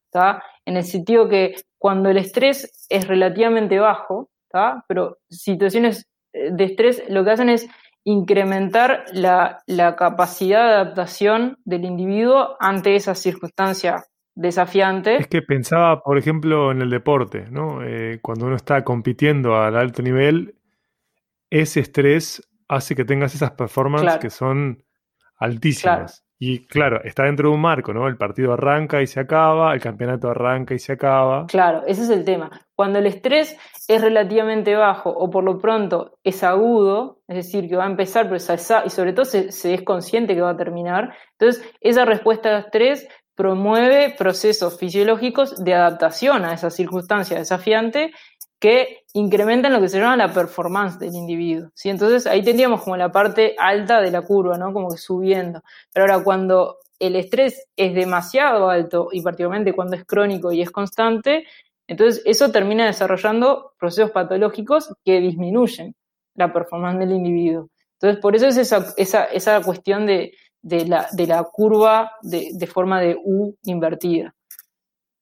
¿está? En el sentido que cuando el estrés es relativamente bajo, ¿está? Pero situaciones eh, de estrés lo que hacen es incrementar la, la capacidad de adaptación del individuo ante esa circunstancia desafiante. Es que pensaba, por ejemplo, en el deporte, ¿no? Eh, cuando uno está compitiendo al alto nivel, ese estrés hace que tengas esas performances que son altísimas. Y claro, está dentro de un marco, ¿no? El partido arranca y se acaba, el campeonato arranca y se acaba. Claro, ese es el tema. Cuando el estrés es relativamente bajo o por lo pronto es agudo, es decir, que va a empezar, pero y sobre todo se, se es consciente que va a terminar, entonces esa respuesta al estrés promueve procesos fisiológicos de adaptación a esa circunstancia desafiante que incrementan lo que se llama la performance del individuo. ¿sí? Entonces ahí tendríamos como la parte alta de la curva, ¿no? Como que subiendo. Pero ahora cuando el estrés es demasiado alto y particularmente cuando es crónico y es constante, entonces eso termina desarrollando procesos patológicos que disminuyen la performance del individuo. Entonces por eso es esa, esa, esa cuestión de, de, la, de la curva de, de forma de U invertida.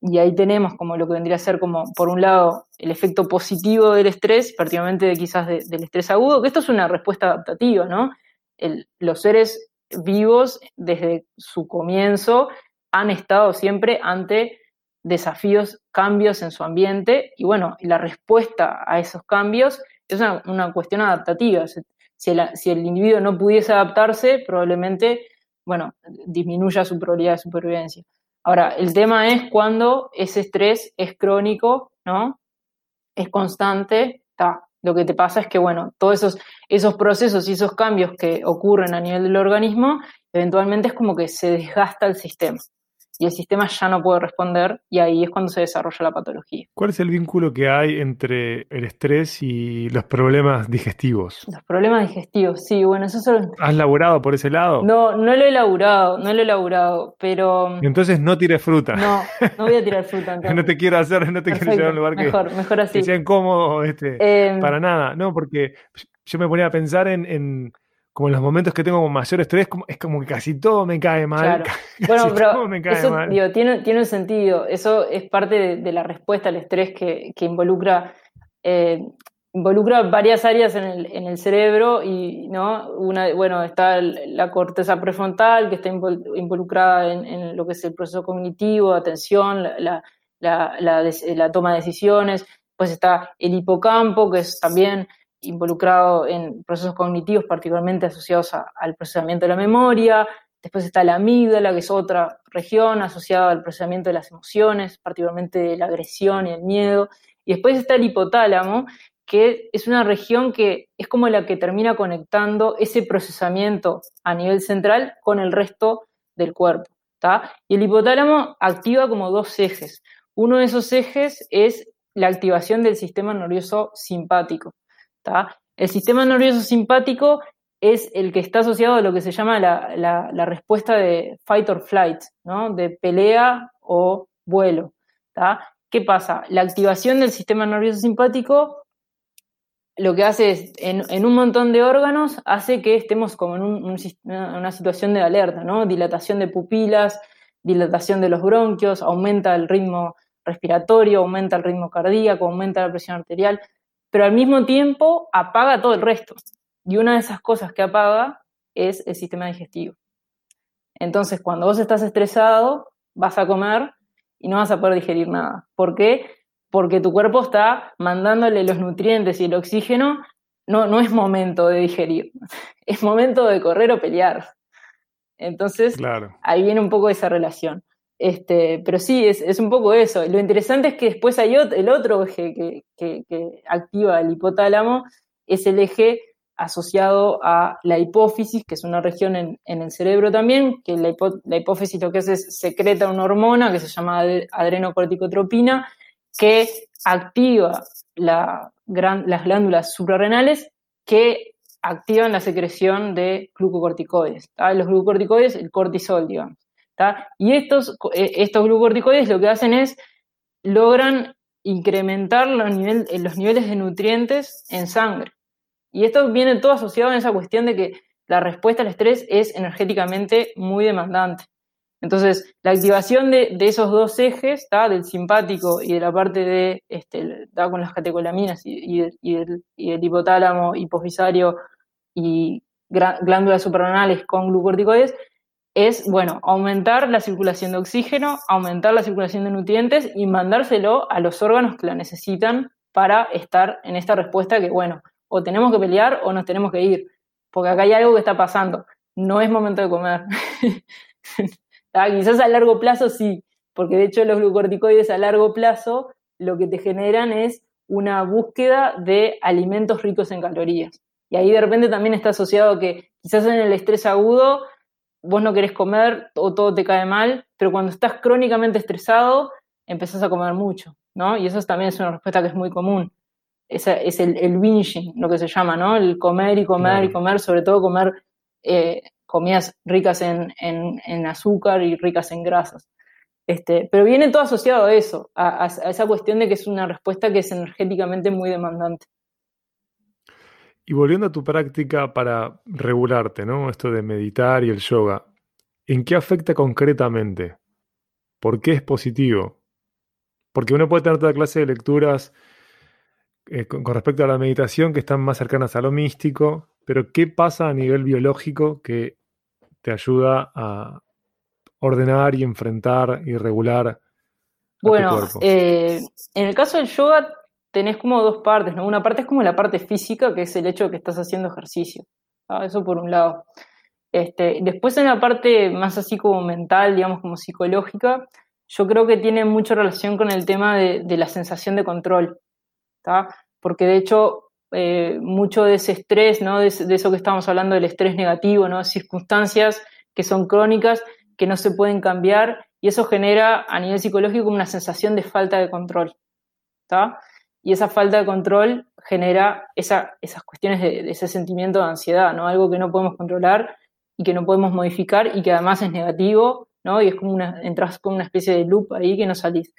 Y ahí tenemos como lo que vendría a ser como, por un lado, el efecto positivo del estrés, particularmente quizás del estrés agudo, que esto es una respuesta adaptativa, ¿no? los seres vivos, desde su comienzo, han estado siempre ante desafíos, cambios en su ambiente, y bueno, la respuesta a esos cambios es una, cuestión adaptativa. Si el, si el individuo no pudiese adaptarse, probablemente, bueno, disminuya su probabilidad de supervivencia. Ahora, el tema es cuando ese estrés es crónico, ¿no? Es constante. Lo que te pasa es que, bueno, todos esos, esos procesos y esos cambios que ocurren a nivel del organismo, eventualmente es como que se desgasta el sistema y el sistema ya no puede responder y ahí es cuando se desarrolla la patología. ¿Cuál es el vínculo que hay entre el estrés y los problemas digestivos? Los problemas digestivos, sí, bueno, eso solo... ¿Has laburado por ese lado? No, no lo he laburado, no lo he laburado, pero... Entonces no tires fruta. No, no voy a tirar fruta. no te quiero hacer, no te quiero llevar a un lugar mejor, mejor así. que sea incómodo, este, em, para nada, no, porque yo me ponía a pensar en como en los momentos que tengo mayor estrés, es como que casi todo me cae mal. Bueno, pero eso, Digo, tiene, tiene un sentido. Eso es parte de, la respuesta al estrés que, involucra, eh, involucra varias áreas en el, en el, cerebro y, ¿no? Una, bueno, está la corteza prefrontal que está involucrada en, lo que es el proceso cognitivo, atención, la, la, la toma de decisiones. Pues está el hipocampo, que es también involucrado en procesos cognitivos particularmente asociados al procesamiento de la memoria. Después está la amígdala, que es otra región asociada al procesamiento de las emociones, particularmente de la agresión y el miedo. Y después está el hipotálamo, que es una región que es como la que termina conectando ese procesamiento a nivel central con el resto del cuerpo. Y el hipotálamo activa como dos ejes. Uno de esos ejes es la activación del sistema nervioso simpático. El sistema nervioso simpático es el que está asociado a lo que se llama la, respuesta de fight or flight, ¿no? de pelea o vuelo. ¿Qué pasa? La activación del sistema nervioso simpático lo que hace es, en, un montón de órganos, hace que estemos como en una situación de alerta, ¿no? Dilatación de pupilas, dilatación de los bronquios, aumenta el ritmo respiratorio, aumenta el ritmo cardíaco, aumenta la presión arterial pero al mismo tiempo apaga todo el resto. Y una de esas cosas que apaga es el sistema digestivo. Entonces, cuando vos estás estresado, vas a comer y no vas a poder digerir nada. ¿Por qué? Porque tu cuerpo está mandándole los nutrientes y el oxígeno. No, no es momento de digerir, es momento de correr o pelear. Entonces, ahí viene un poco esa relación. Este, pero sí, es, un poco eso. Lo interesante es que después hay el otro eje que, activa el hipotálamo, es el eje asociado a la hipófisis, que es una región en, el cerebro también, que la, hipófisis lo que hace es secreta una hormona que se llama adrenocorticotropina, que activa las glándulas suprarrenales que activan la secreción de glucocorticoides. Los glucocorticoides, el cortisol, digamos. Y estos, eh, estos glucorticoides lo que hacen es, logran incrementar los, eh, los niveles de nutrientes en sangre. Y esto viene todo asociado en esa cuestión de que la respuesta al estrés es energéticamente muy demandante. Entonces, la activación de, esos dos ejes, del simpático y de la parte de, este, con las catecolaminas y, el, hipotálamo hipofisario y glándulas suprarrenales con glucorticoides, es, bueno, aumentar la circulación de oxígeno, aumentar la circulación de nutrientes y mandárselo a los órganos que lo necesitan para estar en esta respuesta que, bueno, o tenemos que pelear o nos tenemos que ir, porque acá hay algo que está pasando. no es momento de comer. Ah, Quizás a largo plazo sí, porque de hecho los glucorticoides a largo plazo lo que te generan es una búsqueda de alimentos ricos en calorías. Y ahí de repente también está asociado que quizás en el estrés agudo vos no querés comer o todo te cae mal, pero cuando estás crónicamente estresado empezás a comer mucho, ¿no? Y eso también es una respuesta que es muy común. Esa es el, el binging, lo que se llama, ¿no? El comer y comer y comer, sobre todo comer eh, comidas ricas en, en- en azúcar y ricas en grasas. Este, pero viene todo asociado a eso, a, a- a esa cuestión de que es una respuesta que es energéticamente muy demandante. Y volviendo a tu práctica para regularte, ¿no? Esto de meditar y el yoga, ¿en qué afecta concretamente? ¿Por qué es positivo? Porque uno puede tener toda clase de lecturas eh, con, con respecto a la meditación que están más cercanas a lo místico, pero ¿qué pasa a nivel biológico que te ayuda a ordenar y enfrentar y regular a tu Bueno, cuerpo? eh, en el caso del yoga tenés como dos partes, ¿no? Una parte es como la parte física, que es el hecho de que estás haciendo ejercicio. ¿ah? Eso por un lado. Este, después en la parte más así como mental, digamos, como psicológica, yo creo que tiene mucha relación con el tema de, la sensación de control, ¿tá? Porque de hecho, eh, mucho de ese estrés, ¿no? De, de, eso que estamos hablando del estrés negativo, ¿no? Circunstancias que son crónicas, que no se pueden cambiar, y eso genera a nivel psicológico una sensación de falta de control, ¿tá? Y esa falta de control genera esa, esas cuestiones de, ese sentimiento de ansiedad, ¿no? Algo que no podemos controlar y que no podemos modificar y que además es negativo, ¿no? Y es como una, entras como una especie de loop ahí que no salís.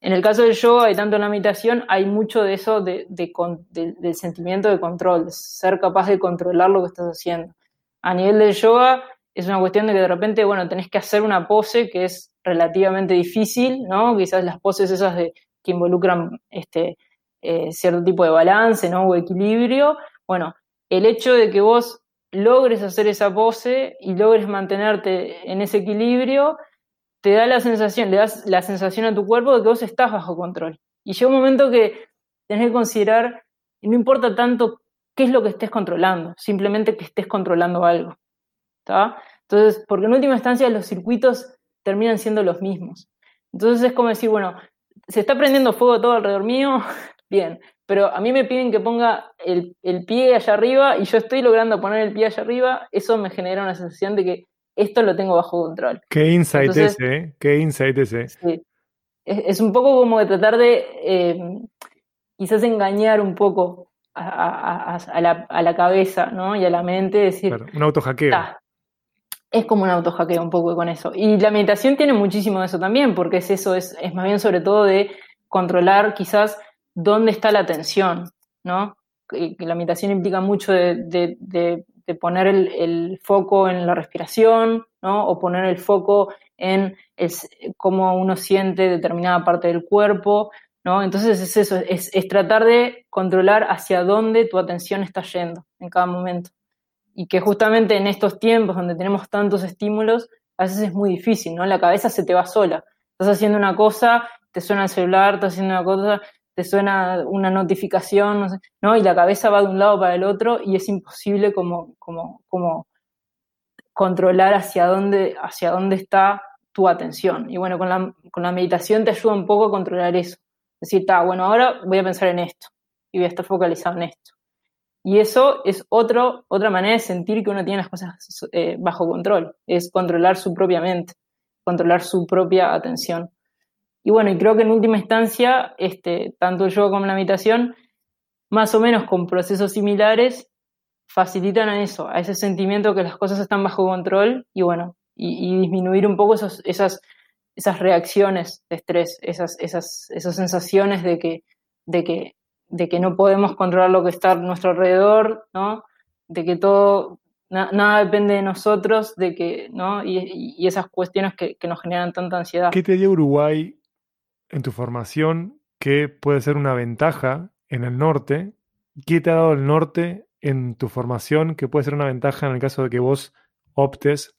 En el caso del yoga y tanto en la meditación hay mucho de eso de, del sentimiento de control, de ser capaz de controlar lo que estás haciendo. A nivel del yoga es una cuestión de que de repente, bueno, tenés que hacer una pose que es relativamente difícil, ¿no? Quizás las poses esas de, que involucran este, eh, cierto tipo de balance, ¿no? O equilibrio. Bueno, el hecho de que vos logres hacer esa pose y logres mantenerte en ese equilibrio, te da la sensación, le das la sensación a tu cuerpo de que vos estás bajo control. Y llega un momento que tenés que considerar, no importa tanto qué es lo que estés controlando, simplemente que estés controlando algo. ¿tá? Entonces, porque en última instancia los circuitos terminan siendo los mismos. Entonces es como decir, bueno, se está prendiendo fuego todo alrededor mío, bien, pero a mí me piden que ponga el, el, pie allá arriba y yo estoy logrando poner el pie allá arriba, eso me genera una sensación de que esto lo tengo bajo control. Qué insight Entonces, ese, ¿eh? Qué insight ese. Sí. Es, es, un poco como de tratar de eh, quizás engañar un poco a, a, a, la, a, la, cabeza ¿no? y a la mente, decir... Claro, un autohackeo. Ah, es como un autohackeo un poco con eso. Y la meditación tiene muchísimo de eso también, porque es eso, es, es más bien sobre todo de controlar quizás dónde está la atención, ¿no? La meditación implica mucho de, poner el, foco en la respiración, ¿no? O poner el foco en cómo uno siente determinada parte del cuerpo, ¿no? Entonces es eso, es, es tratar de controlar hacia dónde tu atención está yendo en cada momento. Y que justamente en estos tiempos donde tenemos tantos estímulos, a veces es muy difícil, ¿no? La cabeza se te va sola. Estás haciendo una cosa, te suena el celular, estás haciendo una cosa, te suena una notificación, no. Y la cabeza va de un lado para el otro y es imposible como, como, como controlar hacia dónde, hacia dónde está tu atención. Y bueno, con la, con la meditación te ayuda un poco a controlar eso. Decir, está, bueno, ahora voy a pensar en esto y voy a estar focalizado en esto. Y eso es otro, otra manera de sentir que uno tiene las cosas eh, bajo control, es controlar su propia mente, controlar su propia atención. Y bueno, y creo que en última instancia, este, tanto yo como la meditación, más o menos con procesos similares, facilitan a eso, a ese sentimiento que las cosas están bajo control y bueno, y, disminuir un poco esos, esas, esas reacciones de estrés, esas, esas, esas sensaciones de que, de que de que no podemos controlar lo que está a nuestro alrededor, ¿no? De que todo, na, nada depende de nosotros, de que, ¿no? Y, y esas cuestiones que, que, nos generan tanta ansiedad. ¿Qué te dio Uruguay en tu formación que puede ser una ventaja en el norte? ¿Qué te ha dado el norte en tu formación que puede ser una ventaja en el caso de que vos optes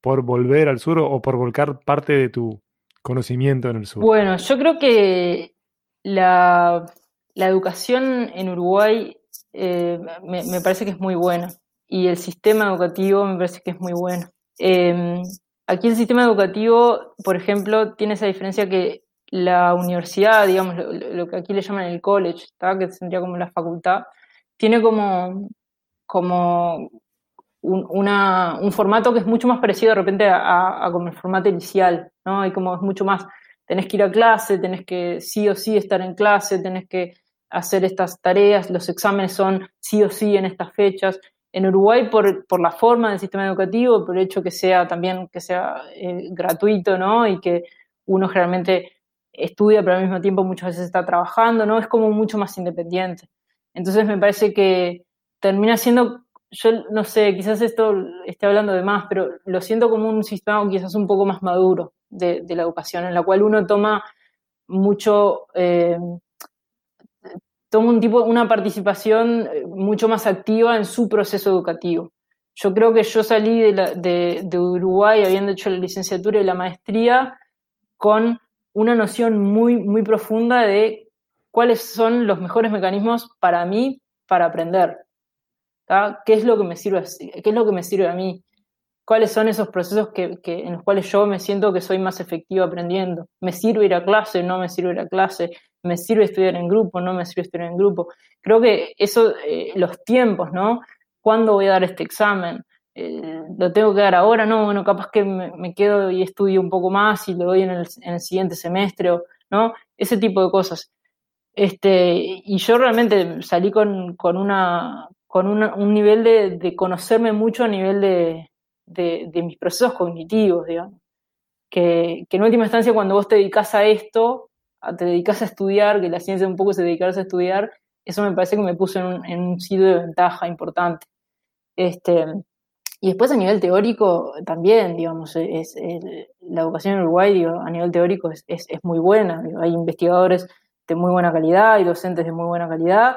por volver al sur o por volcar parte de tu conocimiento en el sur? Bueno, yo creo que la educación en Uruguay eh, me, parece que es muy buena. y el sistema educativo me parece que es muy bueno. Eh, aquí el sistema educativo, por ejemplo, tiene esa diferencia que la universidad, digamos, lo, que aquí le llaman el college, que tendría como la facultad, tiene como, como un, formato que es mucho más parecido de repente a, a, a como el formato inicial, ¿no? Y como es mucho más, tenés que ir a clase, tenés que sí o sí estar en clase, tenés que hacer estas tareas, los exámenes son sí o sí en estas fechas. En Uruguay, por, por la forma del sistema educativo, por el hecho que sea también que sea eh, gratuito, ¿no? Y que uno generalmente estudia, pero al mismo tiempo muchas veces está trabajando, ¿no? Es como mucho más independiente. Entonces me parece que termina siendo, yo no sé, quizás esto esté hablando de más, pero lo siento como un sistema quizás un poco más maduro de, de la educación, en la cual uno toma mucho, eh, toma un tipo, una participación eh, mucho más activa en su proceso educativo. Yo creo que yo salí de, la, de, de Uruguay habiendo hecho la licenciatura y la maestría con una noción muy, muy profunda de cuáles son los mejores mecanismos para mí para aprender. ¿Qué es lo que me sirve, qué es lo que me sirve a mí? ¿Cuáles son esos procesos que, en los cuales yo me siento que soy más efectivo aprendiendo? ¿Me sirve ir a clase? ¿No me sirve ir a clase? ¿Me sirve estudiar en grupo? ¿No me sirve estudiar en grupo? Creo que eso, eh, los tiempos, ¿no? ¿Cuándo voy a dar este examen? Eh, ¿Lo tengo que dar ahora? No, bueno, capaz que me, me, quedo y estudio un poco más y lo doy en el, en el siguiente semestre, ¿no? Ese tipo de cosas. Este, y yo realmente salí con, con, una, con una, un nivel de, de, conocerme mucho a nivel de, de, de, mis procesos cognitivos, digamos. Que, que en última instancia cuando vos te dedicas a esto, te dedicas a estudiar, que la ciencia un poco se dedicarse a estudiar, eso me parece que me puso en un, en un sitio de ventaja importante. Este, y después a nivel teórico también, digamos, es, la educación en Uruguay a nivel teórico es, es, muy buena. Hay investigadores de muy buena calidad, hay docentes de muy buena calidad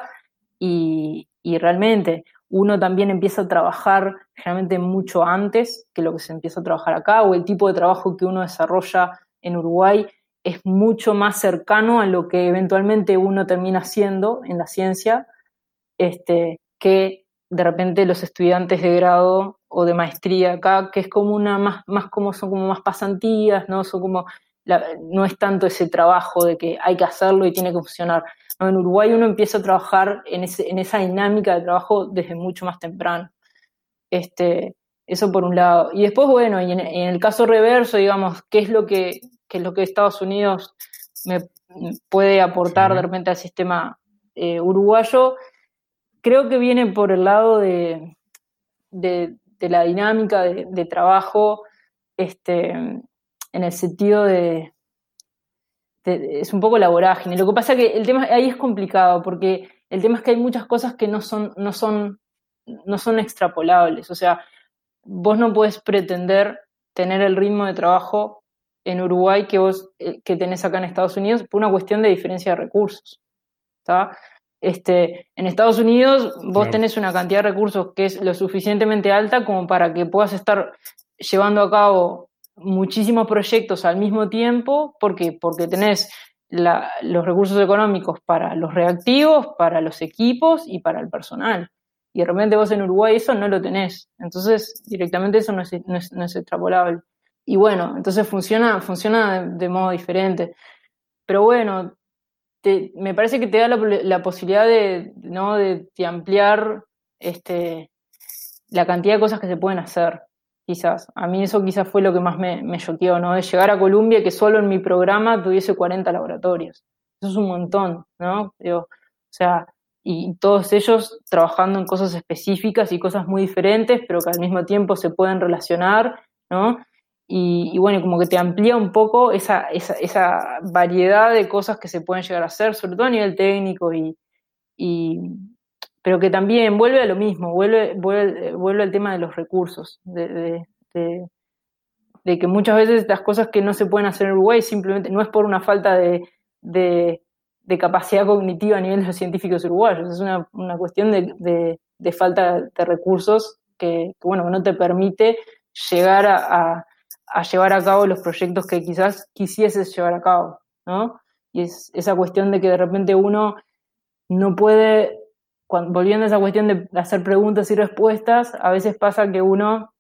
y, y, realmente uno también empieza a trabajar generalmente mucho antes que lo que se empieza a trabajar acá o el tipo de trabajo que uno desarrolla en Uruguay es mucho más cercano a lo que eventualmente uno termina haciendo en la ciencia este, que de repente los estudiantes de grado o de maestría acá, que es como una más, más como son como más pasantías, ¿no? Son como la, no es tanto ese trabajo de que hay que hacerlo y tiene que funcionar. ¿no? En Uruguay uno empieza a trabajar en, ese, en, esa dinámica de trabajo desde mucho más temprano. Este, eso por un lado. Y después, bueno, y en, en, el caso reverso, digamos, ¿qué es lo que, qué es lo que Estados Unidos me puede aportar sí. de repente al sistema eh, uruguayo? Creo que viene por el lado de, la dinámica de, trabajo, este, en el sentido de, es un poco la vorágine. Lo que pasa que el tema ahí es complicado porque el tema es que hay muchas cosas que no son, no son, no son extrapolables. O sea, vos no puedes pretender tener el ritmo de trabajo en Uruguay que vos eh, que tenés acá en Estados Unidos por una cuestión de diferencia de recursos. ¿está? Este, en Estados Unidos vos claro. tenés una cantidad de recursos que es lo suficientemente alta como para que puedas estar llevando a cabo muchísimos proyectos al mismo tiempo, porque porque tenés la, los recursos económicos para los reactivos, para los equipos y para el personal. Y de repente vos en Uruguay eso no lo tenés. Entonces, directamente eso no es, no es, no es extrapolable. Y bueno, entonces funciona, funciona de, de modo diferente. Pero bueno, te, me parece que te da la, posibilidad de, ¿no? de, ampliar este, la cantidad de cosas que se pueden hacer quizás. A mí eso quizás fue lo que más me, me choqueó, ¿no? De llegar a Colombia que solo en mi programa tuviese 40 laboratorios. Eso es un montón, ¿no? Digo, o sea, y todos ellos trabajando en cosas específicas y cosas muy diferentes, pero que al mismo tiempo se pueden relacionar, ¿no? Y, bueno, como que te amplía un poco esa, esa, variedad de cosas que se pueden llegar a hacer, sobre todo a nivel técnico y, pero que también vuelve a lo mismo, vuelve, vuelve, vuelve al tema de los recursos, de, de, que muchas veces las cosas que no se pueden hacer en Uruguay simplemente no es por una falta de, capacidad cognitiva a nivel de los científicos uruguayos, es una, una cuestión de, falta de recursos que, que, bueno, no te permite llegar a, a, llevar a cabo los proyectos que quizás quisieses llevar a cabo, ¿no? Y es esa cuestión de que de repente uno no puede volviendo a esa cuestión de hacer preguntas y respuestas, a veces pasa que uno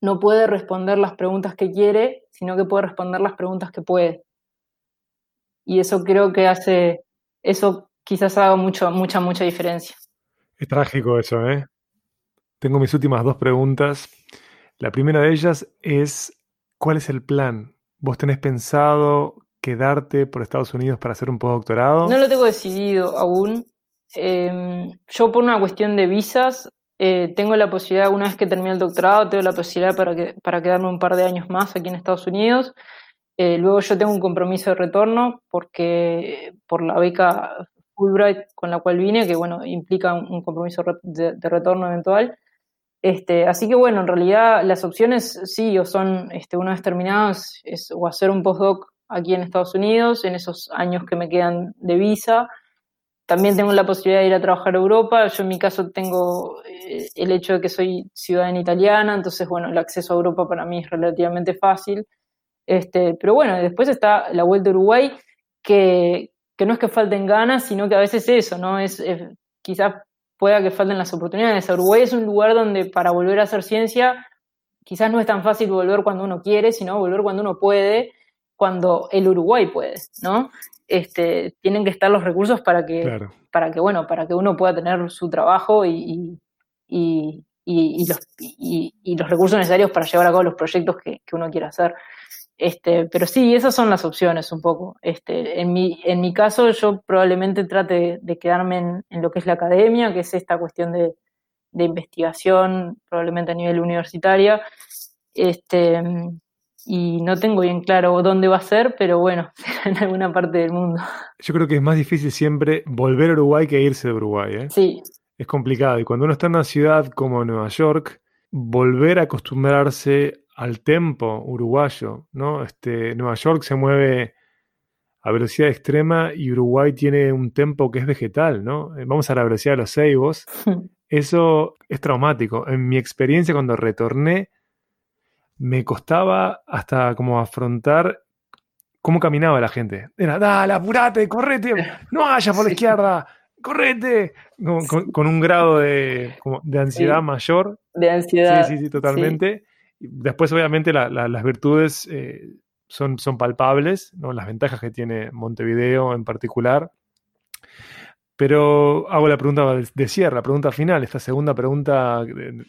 no puede responder las preguntas que quiere, sino que puede responder las preguntas que puede. Y eso creo que hace, eso quizás haga mucho, mucha, mucha diferencia. Es trágico eso, ¿eh? Tengo mis últimas dos preguntas. La primera de ellas es, ¿cuál es el plan? ¿Vos tenés pensado quedarte por Estados Unidos para hacer un postdoctorado? No lo tengo decidido aún. Eh, yo por una cuestión de visas, eh, tengo la posibilidad, una vez que termine el doctorado, tengo la posibilidad para, que, para quedarme un par de años más aquí en Estados Unidos. Eh, luego yo tengo un compromiso de retorno porque por la beca Fulbright con la cual vine, que bueno, implica un, compromiso de retorno eventual. Este, así que bueno, en realidad las opciones sí, o son, este, una vez terminadas, es o hacer un postdoc aquí en Estados Unidos, en esos años que me quedan de visa. También tengo la posibilidad de ir a trabajar a Europa. Yo en mi caso tengo eh, el hecho de que soy ciudadana italiana, entonces bueno, el acceso a Europa para mí es relativamente fácil. Este, pero bueno, después está la Vuelta a Uruguay, que, que no es que falten ganas, sino que a veces eso, ¿no? Es, es- quizás pueda que falten las oportunidades. Uruguay es un lugar donde para volver a hacer ciencia, quizás no es tan fácil volver cuando uno quiere, sino volver cuando uno puede, cuando el Uruguay puede, ¿no? Este, tienen que estar los recursos para que, Claro. para que bueno, para que uno pueda tener su trabajo y, y, y- y- y los, y- y los recursos necesarios para llevar a cabo los proyectos que, que uno quiera hacer. Este, pero sí, esas son las opciones un poco. Este, en, mi, en mi caso, yo probablemente trate de quedarme en, en lo que es la academia, que es esta cuestión de, de investigación, probablemente a nivel universitaria. Este, y no tengo bien claro dónde va a ser, pero bueno, será en alguna parte del mundo. Yo creo que es más difícil siempre volver a Uruguay que irse de Uruguay, ¿eh? Sí, Es complicado. Y cuando uno está en una ciudad como Nueva York, volver a acostumbrarse al tempo uruguayo, ¿no? Este, Nueva York se mueve a velocidad extrema y Uruguay tiene un tempo que es vegetal, ¿no? Eh, Vamos a la velocidad de los ceibos. Eso es traumático. En mi experiencia cuando retorné, me costaba hasta como afrontar cómo caminaba la gente. Era, dale, apurate, correte, no vayas por la izquierda, correte. Con, con- con un grado de, como de ansiedad Sí. mayor. de ansiedad. Sí, sí, sí, totalmente. Después, obviamente, la- la- las virtudes eh, son, son palpables, ¿no? Las ventajas que tiene Montevideo en particular. Pero hago la pregunta de, cierre, la pregunta final, esta segunda pregunta de,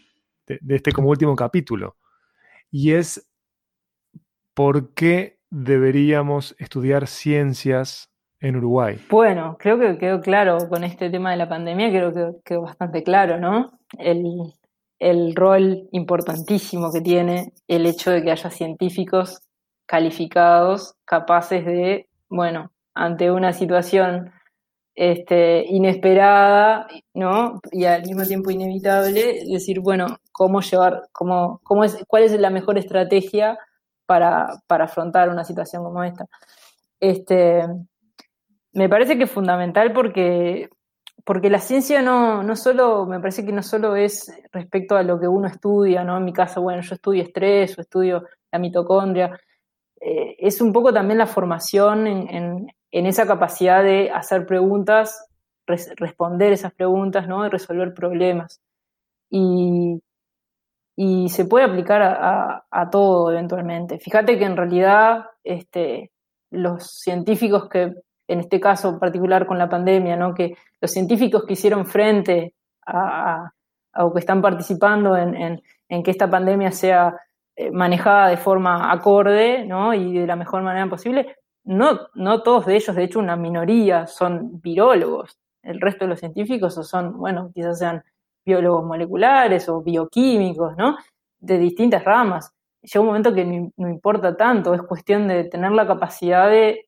de- de este como último capítulo. Y es, ¿por qué deberíamos estudiar ciencias en Uruguay? Bueno, creo que quedó claro con este tema de la pandemia, creo que quedó bastante claro, ¿no? El, el rol importantísimo que tiene el hecho de que haya científicos calificados, capaces de, bueno, ante una situación este, inesperada, ¿no? Y al mismo tiempo inevitable, decir, bueno, cómo llevar, cómo, cómo es, cuál es la mejor estrategia para, para afrontar una situación como esta. Este, me parece que es fundamental porque, porque la ciencia no, no solo, me parece que no solo es respecto a lo que uno estudia, ¿no? En mi caso, bueno, yo estudio estrés o estudio la mitocondria, eh, es un poco también la formación en, en, esa capacidad de hacer preguntas, res, responder esas preguntas, ¿no? Y resolver problemas. Y, y se puede aplicar a, a, a, todo eventualmente. Fíjate que en realidad este, los científicos que, en este caso en particular con la pandemia, ¿no? que los científicos que hicieron frente a, o que están participando en, en, que esta pandemia sea eh, manejada de forma acorde ¿no? y de la mejor manera posible, no, no todos de ellos, de hecho una minoría son virólogos, el resto de los científicos son, bueno, quizás sean biólogos moleculares o bioquímicos, ¿no? De distintas ramas. Llega un momento que no, no importa tanto, es cuestión de tener la capacidad de,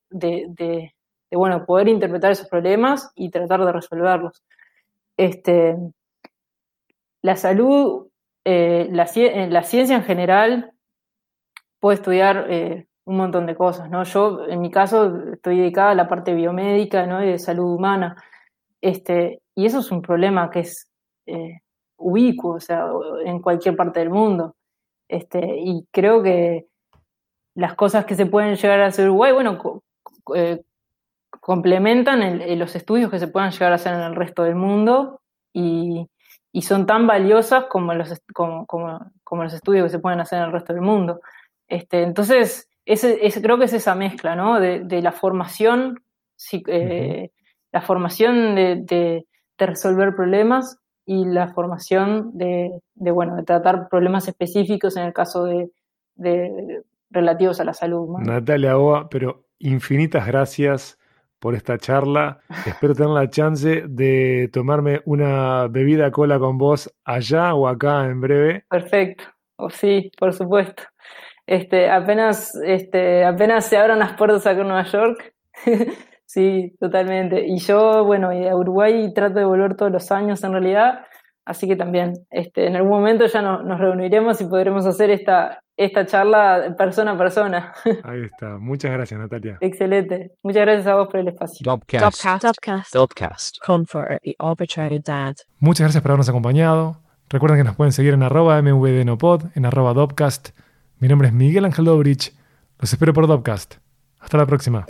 bueno, poder interpretar esos problemas y tratar de resolverlos. Este, la salud, eh, la, la, ciencia en general puede estudiar eh, un montón de cosas, ¿no? Yo, en mi caso, estoy dedicada a la parte biomédica, ¿no? Y de salud humana. Este, y eso es un problema que es eh, ubicuo, o sea, en cualquier parte del mundo. Este, y creo que las cosas que se pueden llegar a hacer Uruguay, bueno, eh, complementan el, el, los estudios que se puedan llegar a hacer en el resto del mundo. y, y son tan valiosas como los, como, como- como los estudios que se pueden hacer en el resto del mundo. Este, entonces, ese, ese- creo que es esa mezcla, ¿no? De, de la formación, eh, la formación de, de- de resolver problemas y la formación de, bueno, de tratar problemas específicos en el caso de, relativos a la salud. ¿no? Natalia Boa, pero infinitas gracias por esta charla. Espero tener la chance de tomarme una bebida cola con vos allá o acá en breve. Perfecto, o sí, por supuesto. Este, apenas, este, apenas se abran las puertas acá en Nueva York, sí, totalmente. Y yo, bueno, a Uruguay trato de volver todos los años en realidad, así que también, este, en algún momento ya no- nos reuniremos y podremos hacer esta, esta charla persona a persona. Ahí está. Muchas gracias, Natalia. Excelente. Muchas gracias a vos por el espacio. Dubcast. Dubcast. Dubcast. Dubcast. Comfort the arbitrary dad. Muchas gracias por habernos acompañado. Recuerden que nos pueden seguir en arroba mvdnopod, en arroba Dopcast. Mi nombre es Miguel Ángel Dobrich. Los espero por Dopcast. Hasta la próxima.